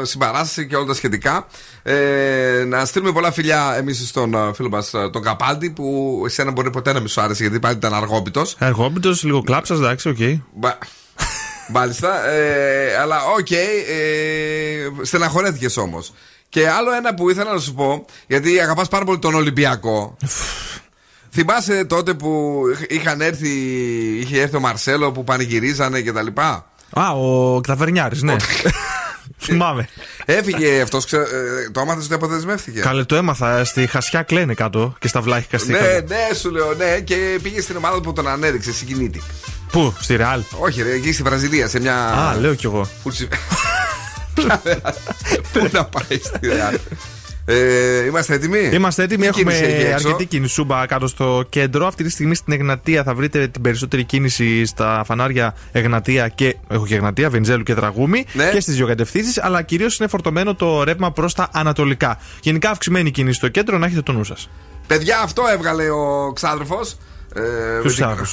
συμπαράσταση και όλα τα σχετικά. Ε, να στείλουμε πολλά φιλιά εμείς στον ε, φίλο μας τον Καπάλντι, που εσένα μπορεί ποτέ να μη σου άρεσε γιατί πάλι ήταν αργόμπιτος. Αργόμπιτος, λίγο κλάψας, εντάξει, οκ. Μπα- Μάλιστα. Ε, αλλά οκ, ε, στεναχωρέθηκες όμως. Και άλλο ένα που ήθελα να σου πω, γιατί αγαπάς πάρα πολύ τον Ολυμπιακό. Θυμάσαι τότε που είχαν έρθει, είχε έρθει ο Μαρσέλο που πανηγυρίζανε και τα λοιπά; Α, ο Ταβερνιάρη, ναι. Θυμάμαι. Έφυγε αυτός, το άμαθες ότι αποδεσμεύτηκε. Καλέ, το έμαθα. Στη χασιά κλαίνε κάτω και στα βλάχικα στη Ναι, ναι, σου λέω, ναι, και πήγε στην ομάδα που τον ανέδειξε, συγκινήτη. Πού, στη Ρεάλ; Όχι, ρε, εκεί στη Βραζιλία, σε μια. Α, λέω κι εγώ. Φουρτσι- Πού να πάει στη Ρεάλ; Ε, είμαστε έτοιμοι; Είμαστε έτοιμοι, Τι κίνηση έχει έχουμε έξω; αρκετή κινησούμπα κάτω στο κέντρο. Αυτή τη στιγμή στην Εγνατία θα βρείτε την περισσότερη κίνηση στα φανάρια Εγνατία και. Έχω και Εγνατία, Βενιζέλου και Τραγούμη Ναι. και στις δύο κατευθύνσεις, αλλά κυρίως είναι φορτωμένο το ρεύμα προς τα ανατολικά. Γενικά αυξημένη κίνηση στο κέντρο, να έχετε το νου σας. Παιδιά, αυτό έβγαλε ο ξάδερφος. Ε, με Ποιο την- άλλο.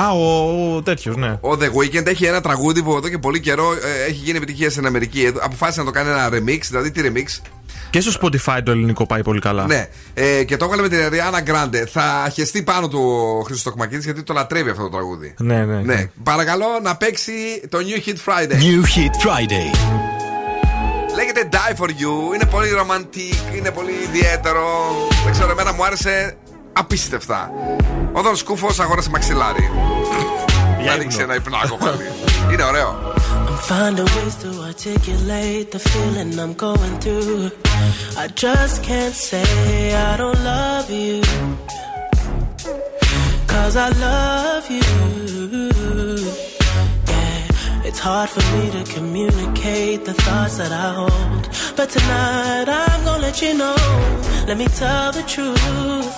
Α, ο, ο τέτοιος, ναι. Ο The Weeknd έχει ένα τραγούδι που εδώ και πολύ καιρό ε, έχει γίνει επιτυχία στην Αμερική. Εδώ Αποφάσισε να το κάνει ένα remix, δηλαδή τι remix; Και στο Spotify το ελληνικό πάει πολύ καλά. Ναι, ε, και το έβγαλε με την Ariana Grande. Θα χεστεί πάνω του ο Χρήστος Τοκμακίδη γιατί το λατρεύει αυτό το τραγούδι. Ναι, ναι. Ναι, παρακαλώ να παίξει το New Hit Friday. New Hit Friday. Λέγεται Die for You, είναι πολύ ρομαντικ, είναι πολύ ιδιαίτερο. Δεν ξέρω, εμένα μου άρεσε απίστευτα. Ο Δον Σκούφο αγόρασε μαξιλάρι. Για ρίξει ένα υπνάκο πάλι. Είναι ωραίο. I'm finding ways to articulate the feeling I'm going through. I just can't say I don't love you. Cause I love you. Yeah, it's hard for me to communicate the thoughts that I hold. But tonight I'm gonna let you know. Let me tell the truth.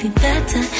be better.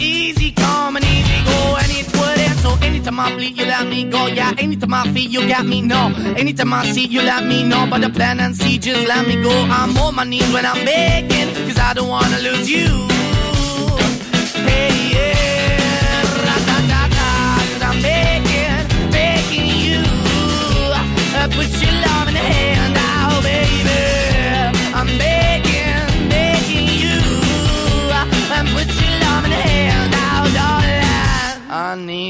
Easy come and easy go, and it wouldn't. So anytime I bleed, you let me go. Yeah, anytime I feel, you got me. No, anytime I see, you let me know. But the plan and see, just let me go. I'm on my knees when I'm begging, cause I don't wanna lose you. Hey, yeah, ra-da-da-da, cause I'm begging, begging you. Uh, put your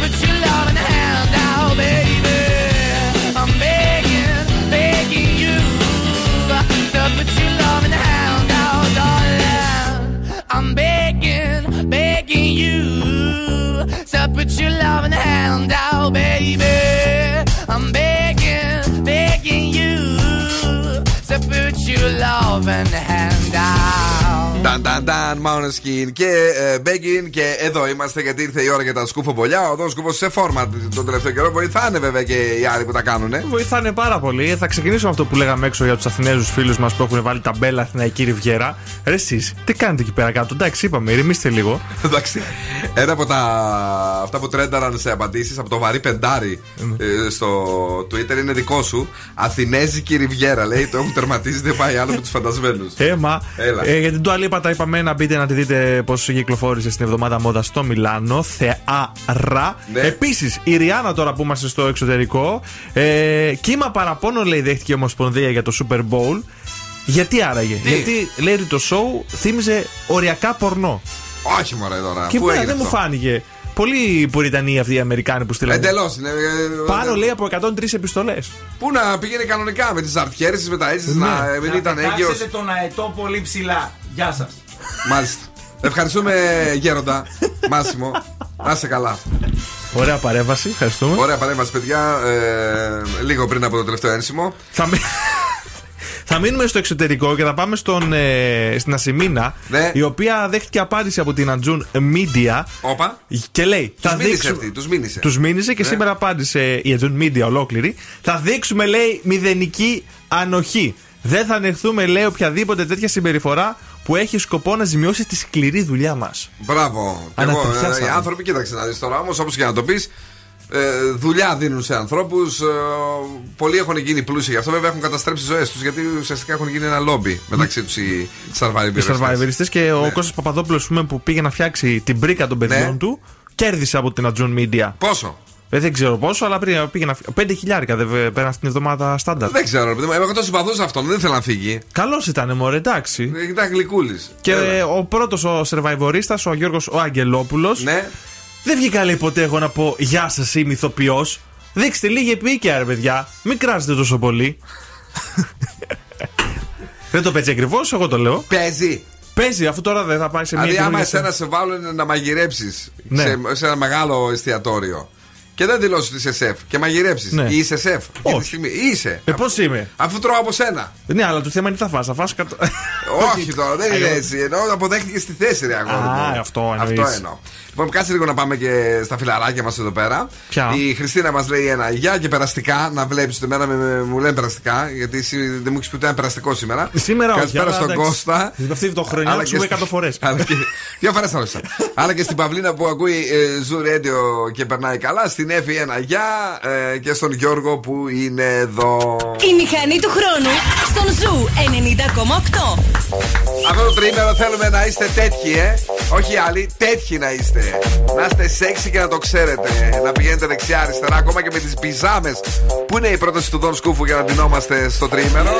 Put your loving hand out, baby. I'm begging, begging you put your loving hand out, darling. I'm begging, begging you put your hand out, baby. I'm begging, to put your loving hand out. Ταν ταν ταν, Måneskin και ε, Beggin και εδώ είμαστε γιατί ήρθε η ώρα για τα σκούφο πολλιά. Ο Δόν Σκούφος σε φόρμα τον τελευταίο καιρό. Βοηθάνε βέβαια και οι άλλοι που τα κάνουν. Βοηθάνε πάρα πολύ. Θα ξεκινήσω με αυτό που λέγαμε έξω για τους Αθηνέζου φίλους μας που έχουν βάλει ταμπέλα Αθηναϊκή Ριβιέρα. Ρε εσείς, τι κάνετε εκεί πέρα κάτω; Εντάξει, είπαμε, ηρεμήστε λίγο. Εντάξει. Ένα από τα αυτά που τρένταραν σε απαντήσεις από το βαρύ πεντάρι ε, στο Twitter είναι δικό σου. Αθηνέζικη Ριβιέρα λέει. Το έχουν τερματίσει, δεν πάει άλλο με τους φαντασμένους. Έμα. Έλα. Ε, για την Dua Lipa τα είπαμε να μπείτε να τη δείτε πώς κυκλοφόρησε στην εβδομάδα μόδα στο Μιλάνο. Θεάρα. Ναι. Επίσης, η Ριάννα τώρα που είμαστε στο εξωτερικό. Ε, κύμα παραπάνω λέει δέχτηκε η Ομοσπονδία για το Super Bowl. Γιατί άραγε, Τι; Γιατί λέει ότι το show θύμιζε οριακά πορνό. Όχι μωρέ τώρα. Και Πού εμένα έγινε δεν μου αυτό; φάνηκε. Πολύ πουριτανοί αυτοί οι Αμερικάνοι που στείλανε. Εντελώς είναι. ε, Πάνω ε, λέει από 103 επιστολές. Πού να πήγαινε κανονικά με τις αρτιέρες με τα έτσι Ναι. να ε, μην ήταν έγκυος. Πετάξετε τον αετό πολύ ψηλά. Γεια σας. Μάλιστα. Ευχαριστούμε γέροντα. Μάσιμο. Να είσαι καλά. Ωραία παρέμβαση, ευχαριστούμε. Ωραία παρέμβαση, παιδιά. Ε, λίγο πριν από το τελευταίο ένσημο. Θα, μει- θα μείνουμε στο εξωτερικό και θα πάμε στον, ε, στην Ασημίνα, Ναι. η οποία δέχτηκε απάντηση από την Ατζούν Media Όπα. και λέει: Τους θα μήνυσε δείξουμε- αυτή, τους μήνυσε. Τους μήνυσε και Ναι. σήμερα απάντησε η Ατζούν Media ολόκληρη. Θα δείξουμε, λέει, μηδενική ανοχή. Δεν θα ανεχθούμε, λέει, οποιαδήποτε τέτοια συμπεριφορά που έχει σκοπό να ζημιώσει τη σκληρή δουλειά μας. Μπράβο. Και εγώ, Ανατριχιάσαμε. ε, οι άνθρωποι, κοίταξε να δεις τώρα όμως, όπως και να το πεις, ε, δουλειά δίνουν σε ανθρώπους. Ε, πολλοί έχουν γίνει πλούσιοι γι' αυτό. Βέβαια έχουν καταστρέψει τι ζωές τους γιατί ουσιαστικά έχουν γίνει ένα λόμπι μεταξύ τους οι Οι survivors. survivorists και Ναι. ο Κώστας Παπαδόπουλος πούμε, που πήγε να φτιάξει την πρίκα των παιδιών Ναι. του κέρδισε από την Ατζούν Media. Πόσο; Ε, δεν ξέρω πόσο, αλλά πριν πήγε να φύγει. Πέντε χιλιάρικα δεν βε- πέρασε την εβδομάδα στάνταρ. Δεν ξέρω, ρε παιδί μου. Εγώ το συμπαθούσα αυτόν, δεν ήθελα να φύγει. Καλός ήταν, μωρέ, εντάξει. Ήταν γλυκούλης. Και ε, ο πρώτος ο survivorista, ο Γιώργος ο Αγγελόπουλος. Ναι. Δεν βγήκα λέει ποτέ εγώ να πω Γεια σας, είμαι ηθοποιός. Δείξτε λίγη επίοικια, ρε παιδιά. Μην κράζετε τόσο πολύ. δεν το παίζει ακριβώς, εγώ το λέω. Παίζει. Παίζει, αφού τώρα δεν θα πάει σε μια Δηλαδή, άμα καινούργια εσένα σε βάλουν να μαγειρέψεις Ναι. σε, σε ένα μεγάλο εστιατόριο και δεν δηλώσεις ότι είσαι σεφ και μαγειρέψεις. Ναι. Ή είσαι σεφ. Όχι. Αυτή τη στιγμή. Είσαι. Ε, πώς είμαι; Αφού τρώω από σένα. Ναι, αλλά το θέμα είναι τι θα φας, Θα φας κατ... Όχι τώρα, δεν είναι Αλλιώς- έτσι. Ενώ αποδέχτηκες στη θέση, ρε αγόρι. Α, μου. αυτό Αυτό εννοείς. εννοώ. Λοιπόν, κάτσε λίγο να πάμε και στα φιλαράκια μας εδώ πέρα. Ποια; Η Χριστίνα μας λέει ένα γεια και περαστικά. Να βλέπεις ότι εμένα με, με- μου λένε περαστικά, γιατί εσύ δεν μου έχεις πει ούτε ένα περαστικό σήμερα. Σήμερα όχι, Καλησπέρα αλλά στον εντάξει. Κώστα. Αυτή το χρονιά Αλλά του και πούμε στη- 100 φορές. Αλλά και. Δύο φορές θα ρωτήσω. Αλλά και στην Παυλίνα που ακούει ε, Zoo Radio και περνάει καλά. Στην Εύη ένα γεια. ε, και στον Γιώργο που είναι εδώ. Η μηχανή του χρόνου στον Zoo 90,8. Αυτό το τρίμερο θέλουμε να είστε τέτοιοι, ε. Όχι άλλοι, τέτοιοι να είστε. Να είστε σεξy και να το ξέρετε. Να πηγαίνετε δεξιά-αριστερά, ακόμα και με τις πιτζάμες. Πού είναι η πρόταση του Δον Σκούφου για να ντυνόμαστε στο τρίμερο.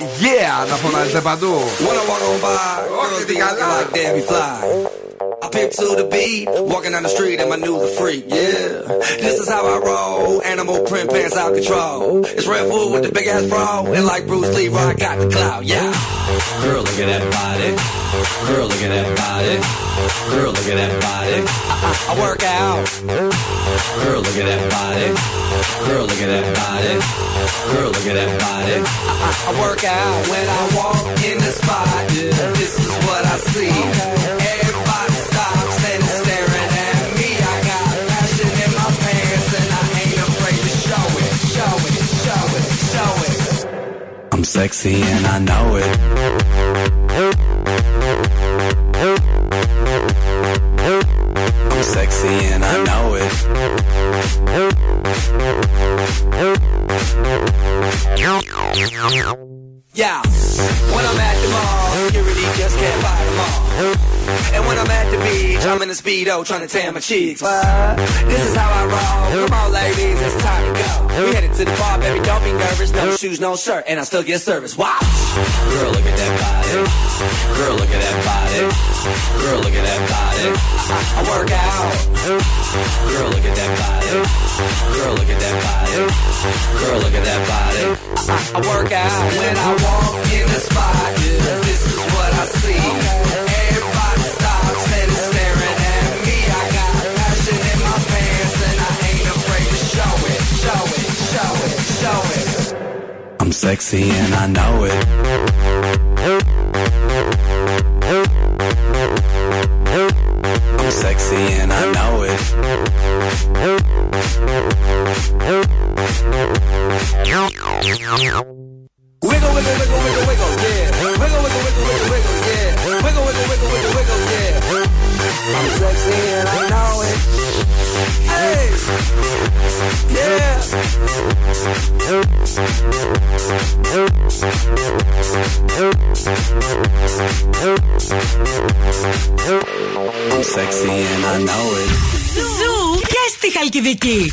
Yeah, να φωνάζετε παντού. When I walk on by, girls be acting like Debbie Fly. I pimp to the beat, walking down the street in my new the freak, yeah. This is how I roll, animal print pants out control. It's Red Bull with the big ass bra, and like Bruce Lee, I got the clout, yeah. Girl, look at that body. Girl, look at that body. Girl, look at that body. I, I, I work out. Girl, look at that body. Girl, look at that body. Girl, look at that body. I, I, I work out when I walk in the spot. Yeah, This is what I see. Everybody sexy and I know it. Speedo trying to tan my cheeks. But this is how I roll. Come on, ladies, it's time to go. We headed to the bar, baby, don't be nervous. No shoes, no shirt, and I still get service. Watch. Girl, look at that body. Girl, look at that body. Girl, look at that body. I, work out. Girl, look at that body. Girl, look at that body. Girl, look at that body. I, I work out when I walk in the spot. This is what I see. I'm sexy and I know it. I'm sexy and I know it. Wiggle, wiggle, wiggle, wiggle, wiggle, yeah. Wiggle, wiggle, wiggle, wiggle, wiggle, yeah. Wiggle, wiggle, wiggle, wiggle, wiggle, yeah. I'm sexy and I know it. Hey. I'm sexy and I know it. Ζου και στη Χαλκιδική.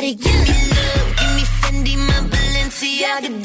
The give me love, give me Fendi, my Balenciaga,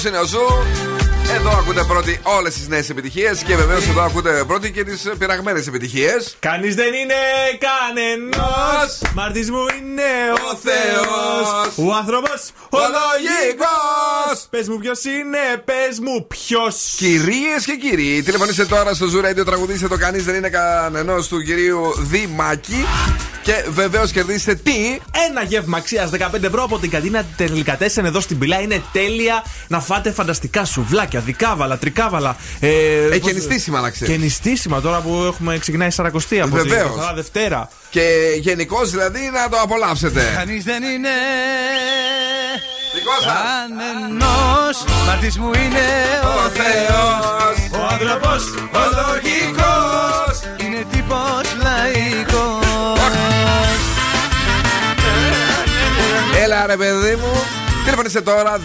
Αυτό είναι ο Zoo. Εδώ ακούτε πρώτοι όλες τις νέες επιτυχίες και βεβαίως εδώ ακούτε πρώτοι και τις πειραγμένες επιτυχίες. Κανείς δεν είναι κανένα. Μάρτης μου είναι ο Θεός. Ο άνθρωπος ο λογικός. Πες μου ποιος είναι, πες μου ποιος. Κυρίες και κύριοι, τηλεφωνήστε τώρα στο Zoo Radio, τραγουδίστε το κανείς δεν είναι κανένα του κυρίου Δημάκη. Και βεβαίως κερδίστε τι; Ένα γεύμα αξίας 15 ευρώ από την καντίνα Τελικατέσεν εδώ στην Πυλά. Είναι τέλεια να φάτε φανταστικά σουβλάκια, δικάβαλα, τρικάβαλα. Ε, Έχει πώς- και νηστίσιμα, να ξέρεις. Και νηστίσιμα τώρα που έχουμε ξεκινάει η Σαρακοστή από Βεβαίως. την Καθαρά Δευτέρα. Και γενικώς δηλαδή να το απολαύσετε. Κανείς δεν είναι Δικός σας. κανενός Μάρτης μου είναι ο Θεός Ο άνθρωπος ο λογικός Είναι τύπος λαϊκός Έλα ρε παιδί μου. Τηλεφωνήστε τώρα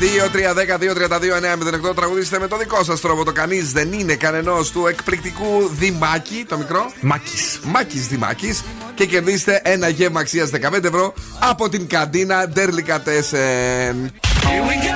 2-3-10-2-32-9-08. Τραγουδίστε με το δικό σας τρόπο. Το κανείς δεν είναι κανενός του εκπληκτικού Δημάκη. Το μικρό. Μάκης. Μάκης Δημάκης. Και κερδίστε ένα γεύμα αξίας 15 ευρώ από την καντίνα Ντέρλικα Τέσεν. Here we go.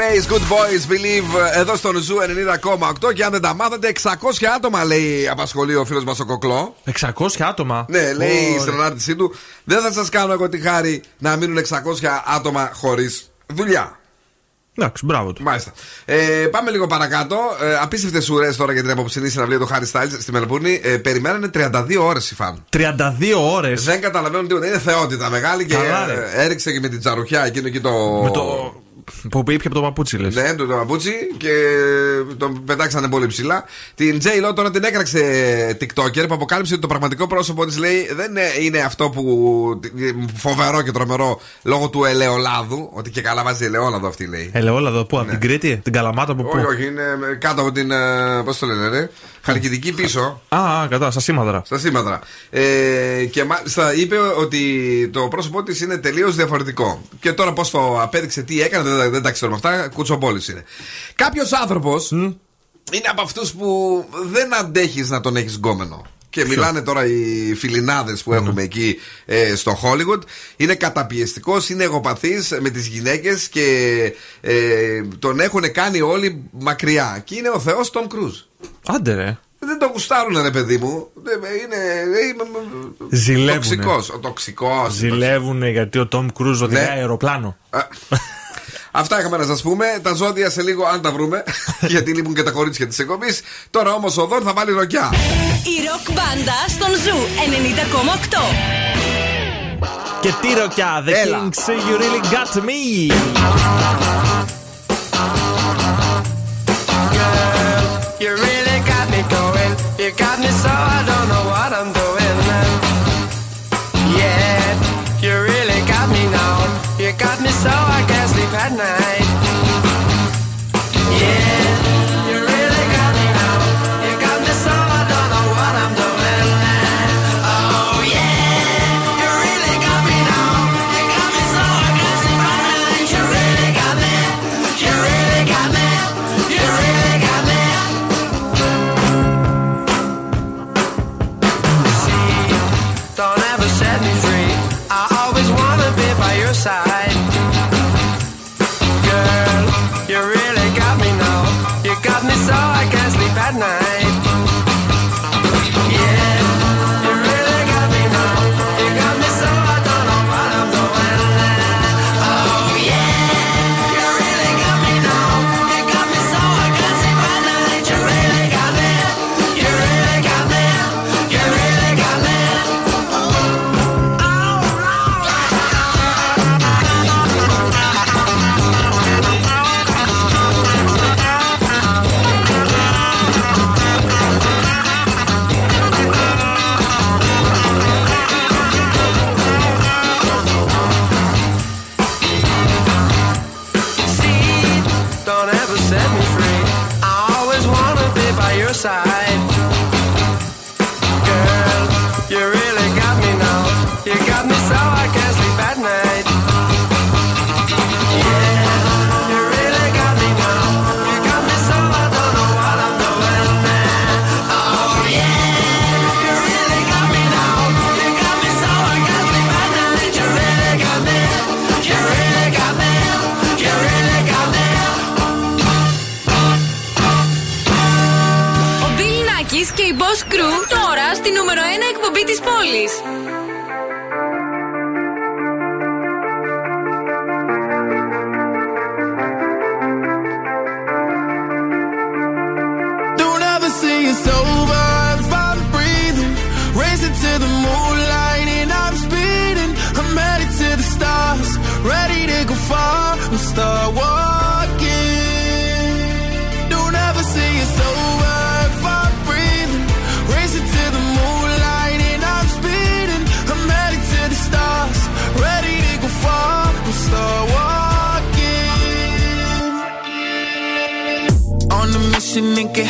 Ακραίε Good Boys Believe εδώ στον Zoo 90,8 και αν δεν τα μάθατε, 600 άτομα λέει απασχολεί ο φίλος μας ο Κοκλό. 600 άτομα; Ναι, λέει Ωραία. στην ανάρτησή του, δεν θα σας κάνω εγώ τη χάρη να μείνουν 600 άτομα χωρίς δουλειά. Εντάξει, μπράβο του. Μάλιστα. Ε, πάμε λίγο παρακάτω. Ε, Απίστευτες ουρές τώρα για την αποψινή συναυλία του Harry Styles στη Μελβούρνη. Ε, περιμένανε 32 ώρες οι φαν. 32 ώρες; Δεν καταλαβαίνουν τίποτα. Είναι θεότητα μεγάλη και Καλά, ρε. ε, έριξε και με την τσαρουχιά εκείνο εκεί το. Με το. Που ήπια από το παπούτσι, λες. Ναι, το, το παπούτσι και τον πετάξανε πολύ ψηλά. Την J. Lo τώρα την έκραξε TikToker που αποκάλυψε ότι το πραγματικό πρόσωπο της λέει δεν είναι- είναι αυτό που φοβερό και τρομερό λόγω του ελαιολάδου. Ότι και καλά βάζει ελαιόλαδο αυτή λέει. Ελαιόλαδο, πού, από την Κρήτη, την Καλαμάτα, από πού; Όχι, όχι, είναι κάτω από την. Πώς το λένε, ρε; Χαλκιδική πίσω. Α, α, κατά, στα σήμαδρα. Στα σήμαδρα. Ε, και μάλιστα είπε ότι το πρόσωπό της είναι τελείως διαφορετικό. Και τώρα πώς το απέδειξε, τι έκανε, δεν, δεν τα ξέρουμε αυτά. Κουτσομπόλης είναι. Κάποιος άνθρωπος είναι από αυτούς που δεν αντέχεις να τον έχεις γκόμενο. Και μιλάνε τώρα οι φιλινάδες που έχουμε εκεί ε, στο Hollywood. Είναι καταπιεστικός, είναι εγωπαθής με τις γυναίκες και ε, τον έχουν κάνει όλοι μακριά. Και είναι ο Θεός Tom Cruise. Άντε ρε. Δεν το γουστάρουν, ρε παιδί μου. Δεν- Είναι. είναι Ζηλεύουνε. Τοξικός, Ο τοξικός. Ζηλεύουν γιατί ο Τόμ Κρούζ οδηγάει Ναι. αεροπλάνο. Αυτά είχαμε να σας πούμε. Τα ζώδια σε λίγο, αν τα βρούμε. γιατί λείπουν και τα κορίτσια της εκπομπής. Τώρα όμως ο Δόν θα βάλει ροκιά. Η ροκ μπάντα στον Zoo 90,8. Και τι ροκιά, The Έλα. Kinks, you really got me. You really got me going. You got me so I don't know what That night.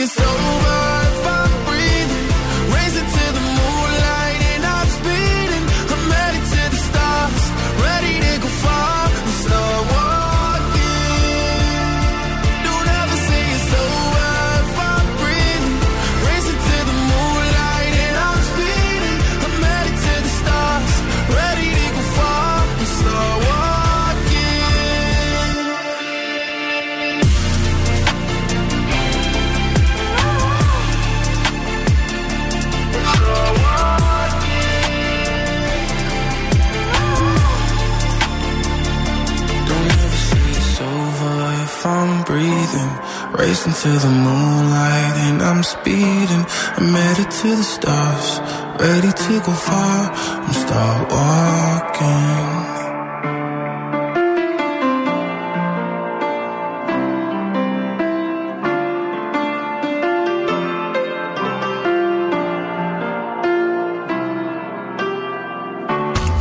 so Racing to the moonlight and I'm speeding. I'm headed to the stars, ready to go far. I'm start walking.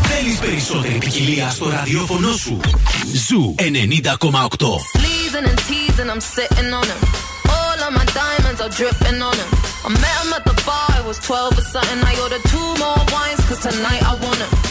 Θέλεις περισσότερη ποικιλία στο ραδιόφωνο σου. Ζου 90,8. And T's and I'm sitting on them. All of my diamonds are dripping on them. I met him at the bar, I was 12 or something. I ordered two more wines, cause tonight I want them.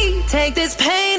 Take this pain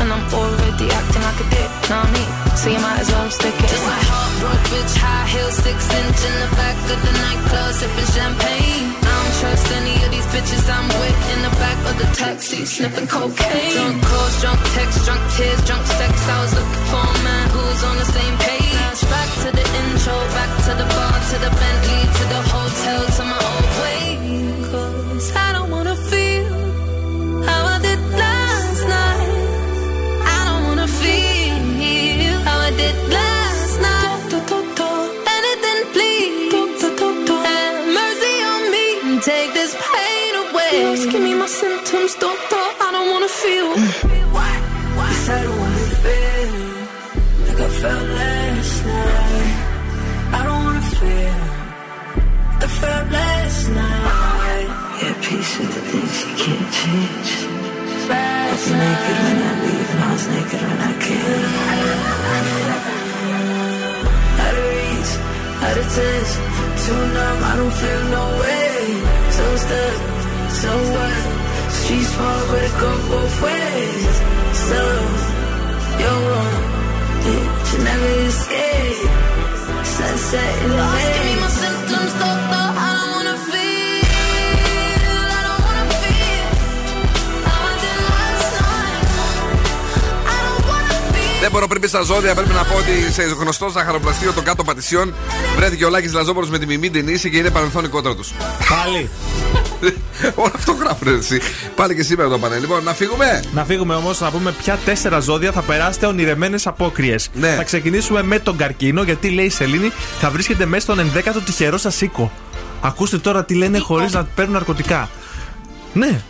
And I'm already acting like a dick, know I mean? So you might as well stick it. Just a heartbroken bitch, high heel, six inch in the back of the nightclub, sipping champagne. I don't trust any of these bitches I'm with in the back of the taxi, sniffing cocaine. Drunk calls, drunk texts, drunk tears, drunk sex. I was looking for a man who was on the same page. Back to the intro, back to the bar, to the Bentley, can't. I naked when I leave, and I was naked when I came. Reach, too numb, I don't feel no way. So stuck, so what? Street small, but it go both ways. So, you're yeah, you never escape. Sunset in the Lost, give me my symptoms, doctor. Feel. Δεν μπορώ πριν πει στα ζώδια, πρέπει να πω ότι σε γνωστό ζαχαροπλαστείο των κάτω πατησιών βρέθηκε ο Λάκης Λαζόπουλο με τη μιμή την ίση και είναι παρελθόν η κότρα τους. Πάλι. Όλο αυτό γράφουν εσύ. Πάλι και σήμερα το πανέ. Λοιπόν, να φύγουμε; Να φύγουμε όμως να πούμε ποια τέσσερα ζώδια θα περάσετε ονειρεμένες απόκριες. Ναι. Θα ξεκινήσουμε με τον καρκίνο, γιατί λέει η Σελήνη θα βρίσκεται μέσα στον 11ο τυχερό σας οίκο. Ακούστε τώρα τι λένε χωρίς να παίρνουν ναρκωτικά. Ναι.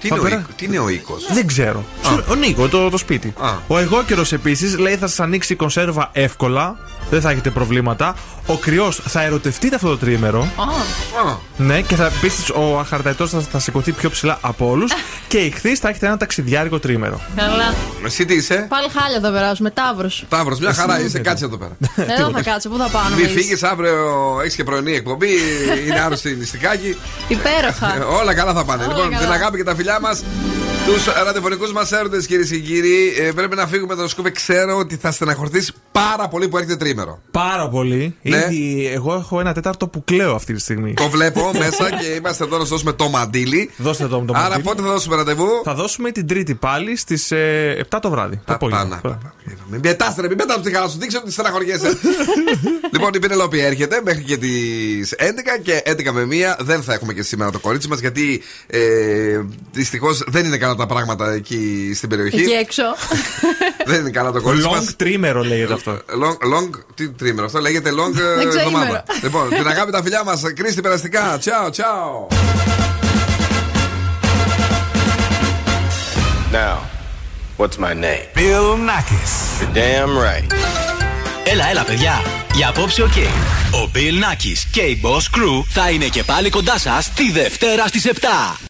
Τι Θα είναι, ο πέρα- οίκο, τι είναι ο οίκο. Δεν ξέρω. Στο- Ο Νίκο, το, το σπίτι. Ο εγώκερος επίσης λέει θα σας ανοίξει η κονσέρβα εύκολα. Δεν θα έχετε προβλήματα. Ο κρυός θα ερωτευτείτε αυτό το τρίμερο. Ναι, και θα επίση ο αχαρταϊτό θα, θα σηκωθεί πιο ψηλά από όλους. και η χθή θα έχετε ένα ταξιδιάρικο τρίμερο. Καλά. Εσύ τι είσαι; Πάλι χάλια θα περάσουμε. Ταύρος. Ταύρος, μια χαρά Εσύ είσαι, δεν κάτσε εδώ πέρα. Εδώ θα κάτσω. Πού θα πάω να Μην με δεις; φύγει αύριο, έχεις και πρωινή εκπομπή. Είναι άρρωστη η νηστικάκη. Υπέροχα. Όλα καλά θα πάνε. Όλα λοιπόν, καλά. την αγάπη και τα φιλιά μας. Τους ραδιοφωνικούς μας έρωτες, κυρίες και κύριοι, ε, πρέπει να φύγουμε τον σκούπε. Ξέρω ότι θα στεναχωρηθείς πάρα πολύ που έρχεται τρίμερο. Πάρα πολύ. Ναι. Ήδη εγώ έχω ένα τέταρτο που κλαίω αυτή τη στιγμή. Το βλέπω μέσα και είμαστε εδώ να σου δώσουμε το μαντίλι. Δώστε το, το Άρα μαντίλι. πότε θα δώσουμε ραντεβού; Θα δώσουμε την Τρίτη πάλι στις 7 το βράδυ. Το απόγευμα. Μην πετάστε, ρε, μην πετάτε τη χαρά σου. Δείξε ότι στεναχωριέσαι. λοιπόν, η Πινελόπη έρχεται μέχρι και τις 11 και 11 με 1 δεν θα έχουμε και σήμερα το κορίτσι μας γιατί ε, δυστυχώς δεν είναι καλά τα πράγματα εκεί στην περιοχή. Εκεί έξω. δεν είναι καλά το κορίτσι μας. Long τρίμερο λέγεται αυτό. Long, long, τι τρίμερο, αυτό λέγεται long ε, Εξαήμερο. εβδομάδα. λοιπόν, την αγάπη τα φιλιά μας. Κρίστη περαστικά. Τσάω, τσάω. Now, what's my name? Bill Nackis. You're damn right. Έλα, έλα, παιδιά. Για απόψε ο Ο Bill Nackis και η Boss Crew θα είναι και πάλι κοντά σας τη Δευτέρα στις 7.